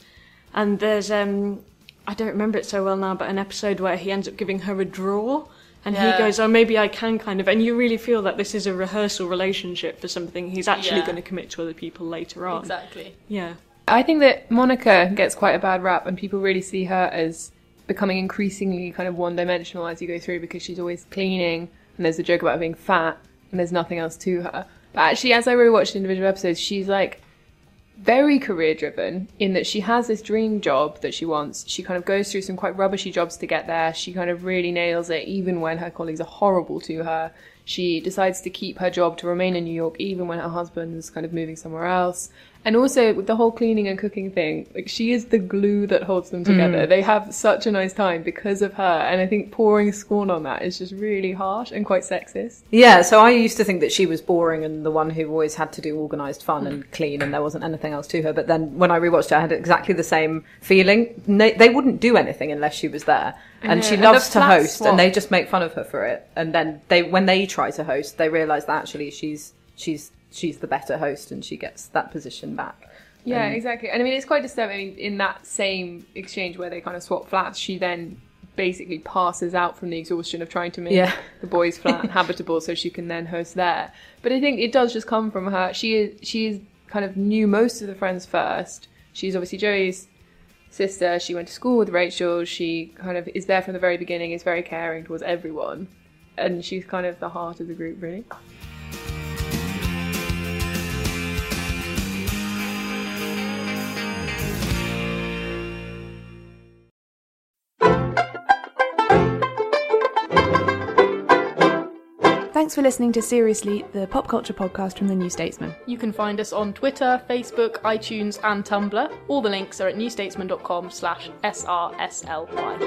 And there's, um, I don't remember it so well now, but an episode where he ends up giving her a draw. And Yeah. he goes, oh, maybe I can kind of. And you really feel that this is a rehearsal relationship for something he's actually Yeah. going to commit to other people later on. Exactly. Yeah. I think that Monica gets quite a bad rap, and people really see her as becoming increasingly kind of one dimensional as you go through because she's always cleaning, and there's a joke about her being fat, and there's nothing else to her. But actually, as I rewatched individual episodes, she's like very career driven in that she has this dream job that she wants. She kind of goes through some quite rubbishy jobs to get there. She kind of really nails it, even when her colleagues are horrible to her. She decides to keep her job to remain in New York, even when her husband is kind of moving somewhere else. And also with the whole cleaning and cooking thing, like she is the glue that holds them together. Mm. They have such a nice time because of her. And I think pouring scorn on that is just really harsh and quite sexist. Yeah, so I used to think that she was boring and the one who always had to do organised fun and clean, and there wasn't anything else to her. But then when I rewatched it, I had exactly the same feeling. No, they wouldn't do anything unless she was there, and Yeah, she loves the to host, swap. and they just make fun of her for it. And then they, when they try to host, they realise that actually she's she's she's the better host, and she gets that position back. Yeah, Um, exactly. And I mean, it's quite disturbing I mean, in that same exchange where they kind of swap flats. She then basically passes out from the exhaustion of trying to make Yeah. the boys' flat [laughs] habitable, so she can then host there. But I think it does just come from her. She is she is kind of knew most of the friends first. She's obviously Joey's sister. She went to school with Rachel. She kind of is there from the very beginning. Is very caring towards everyone, and she's kind of the heart of the group, really. Thanks for listening to Seriously, the pop culture podcast from the New Statesman. You can find us on Twitter, Facebook, iTunes, and Tumblr. All the links are at newstatesman.com slash srsly.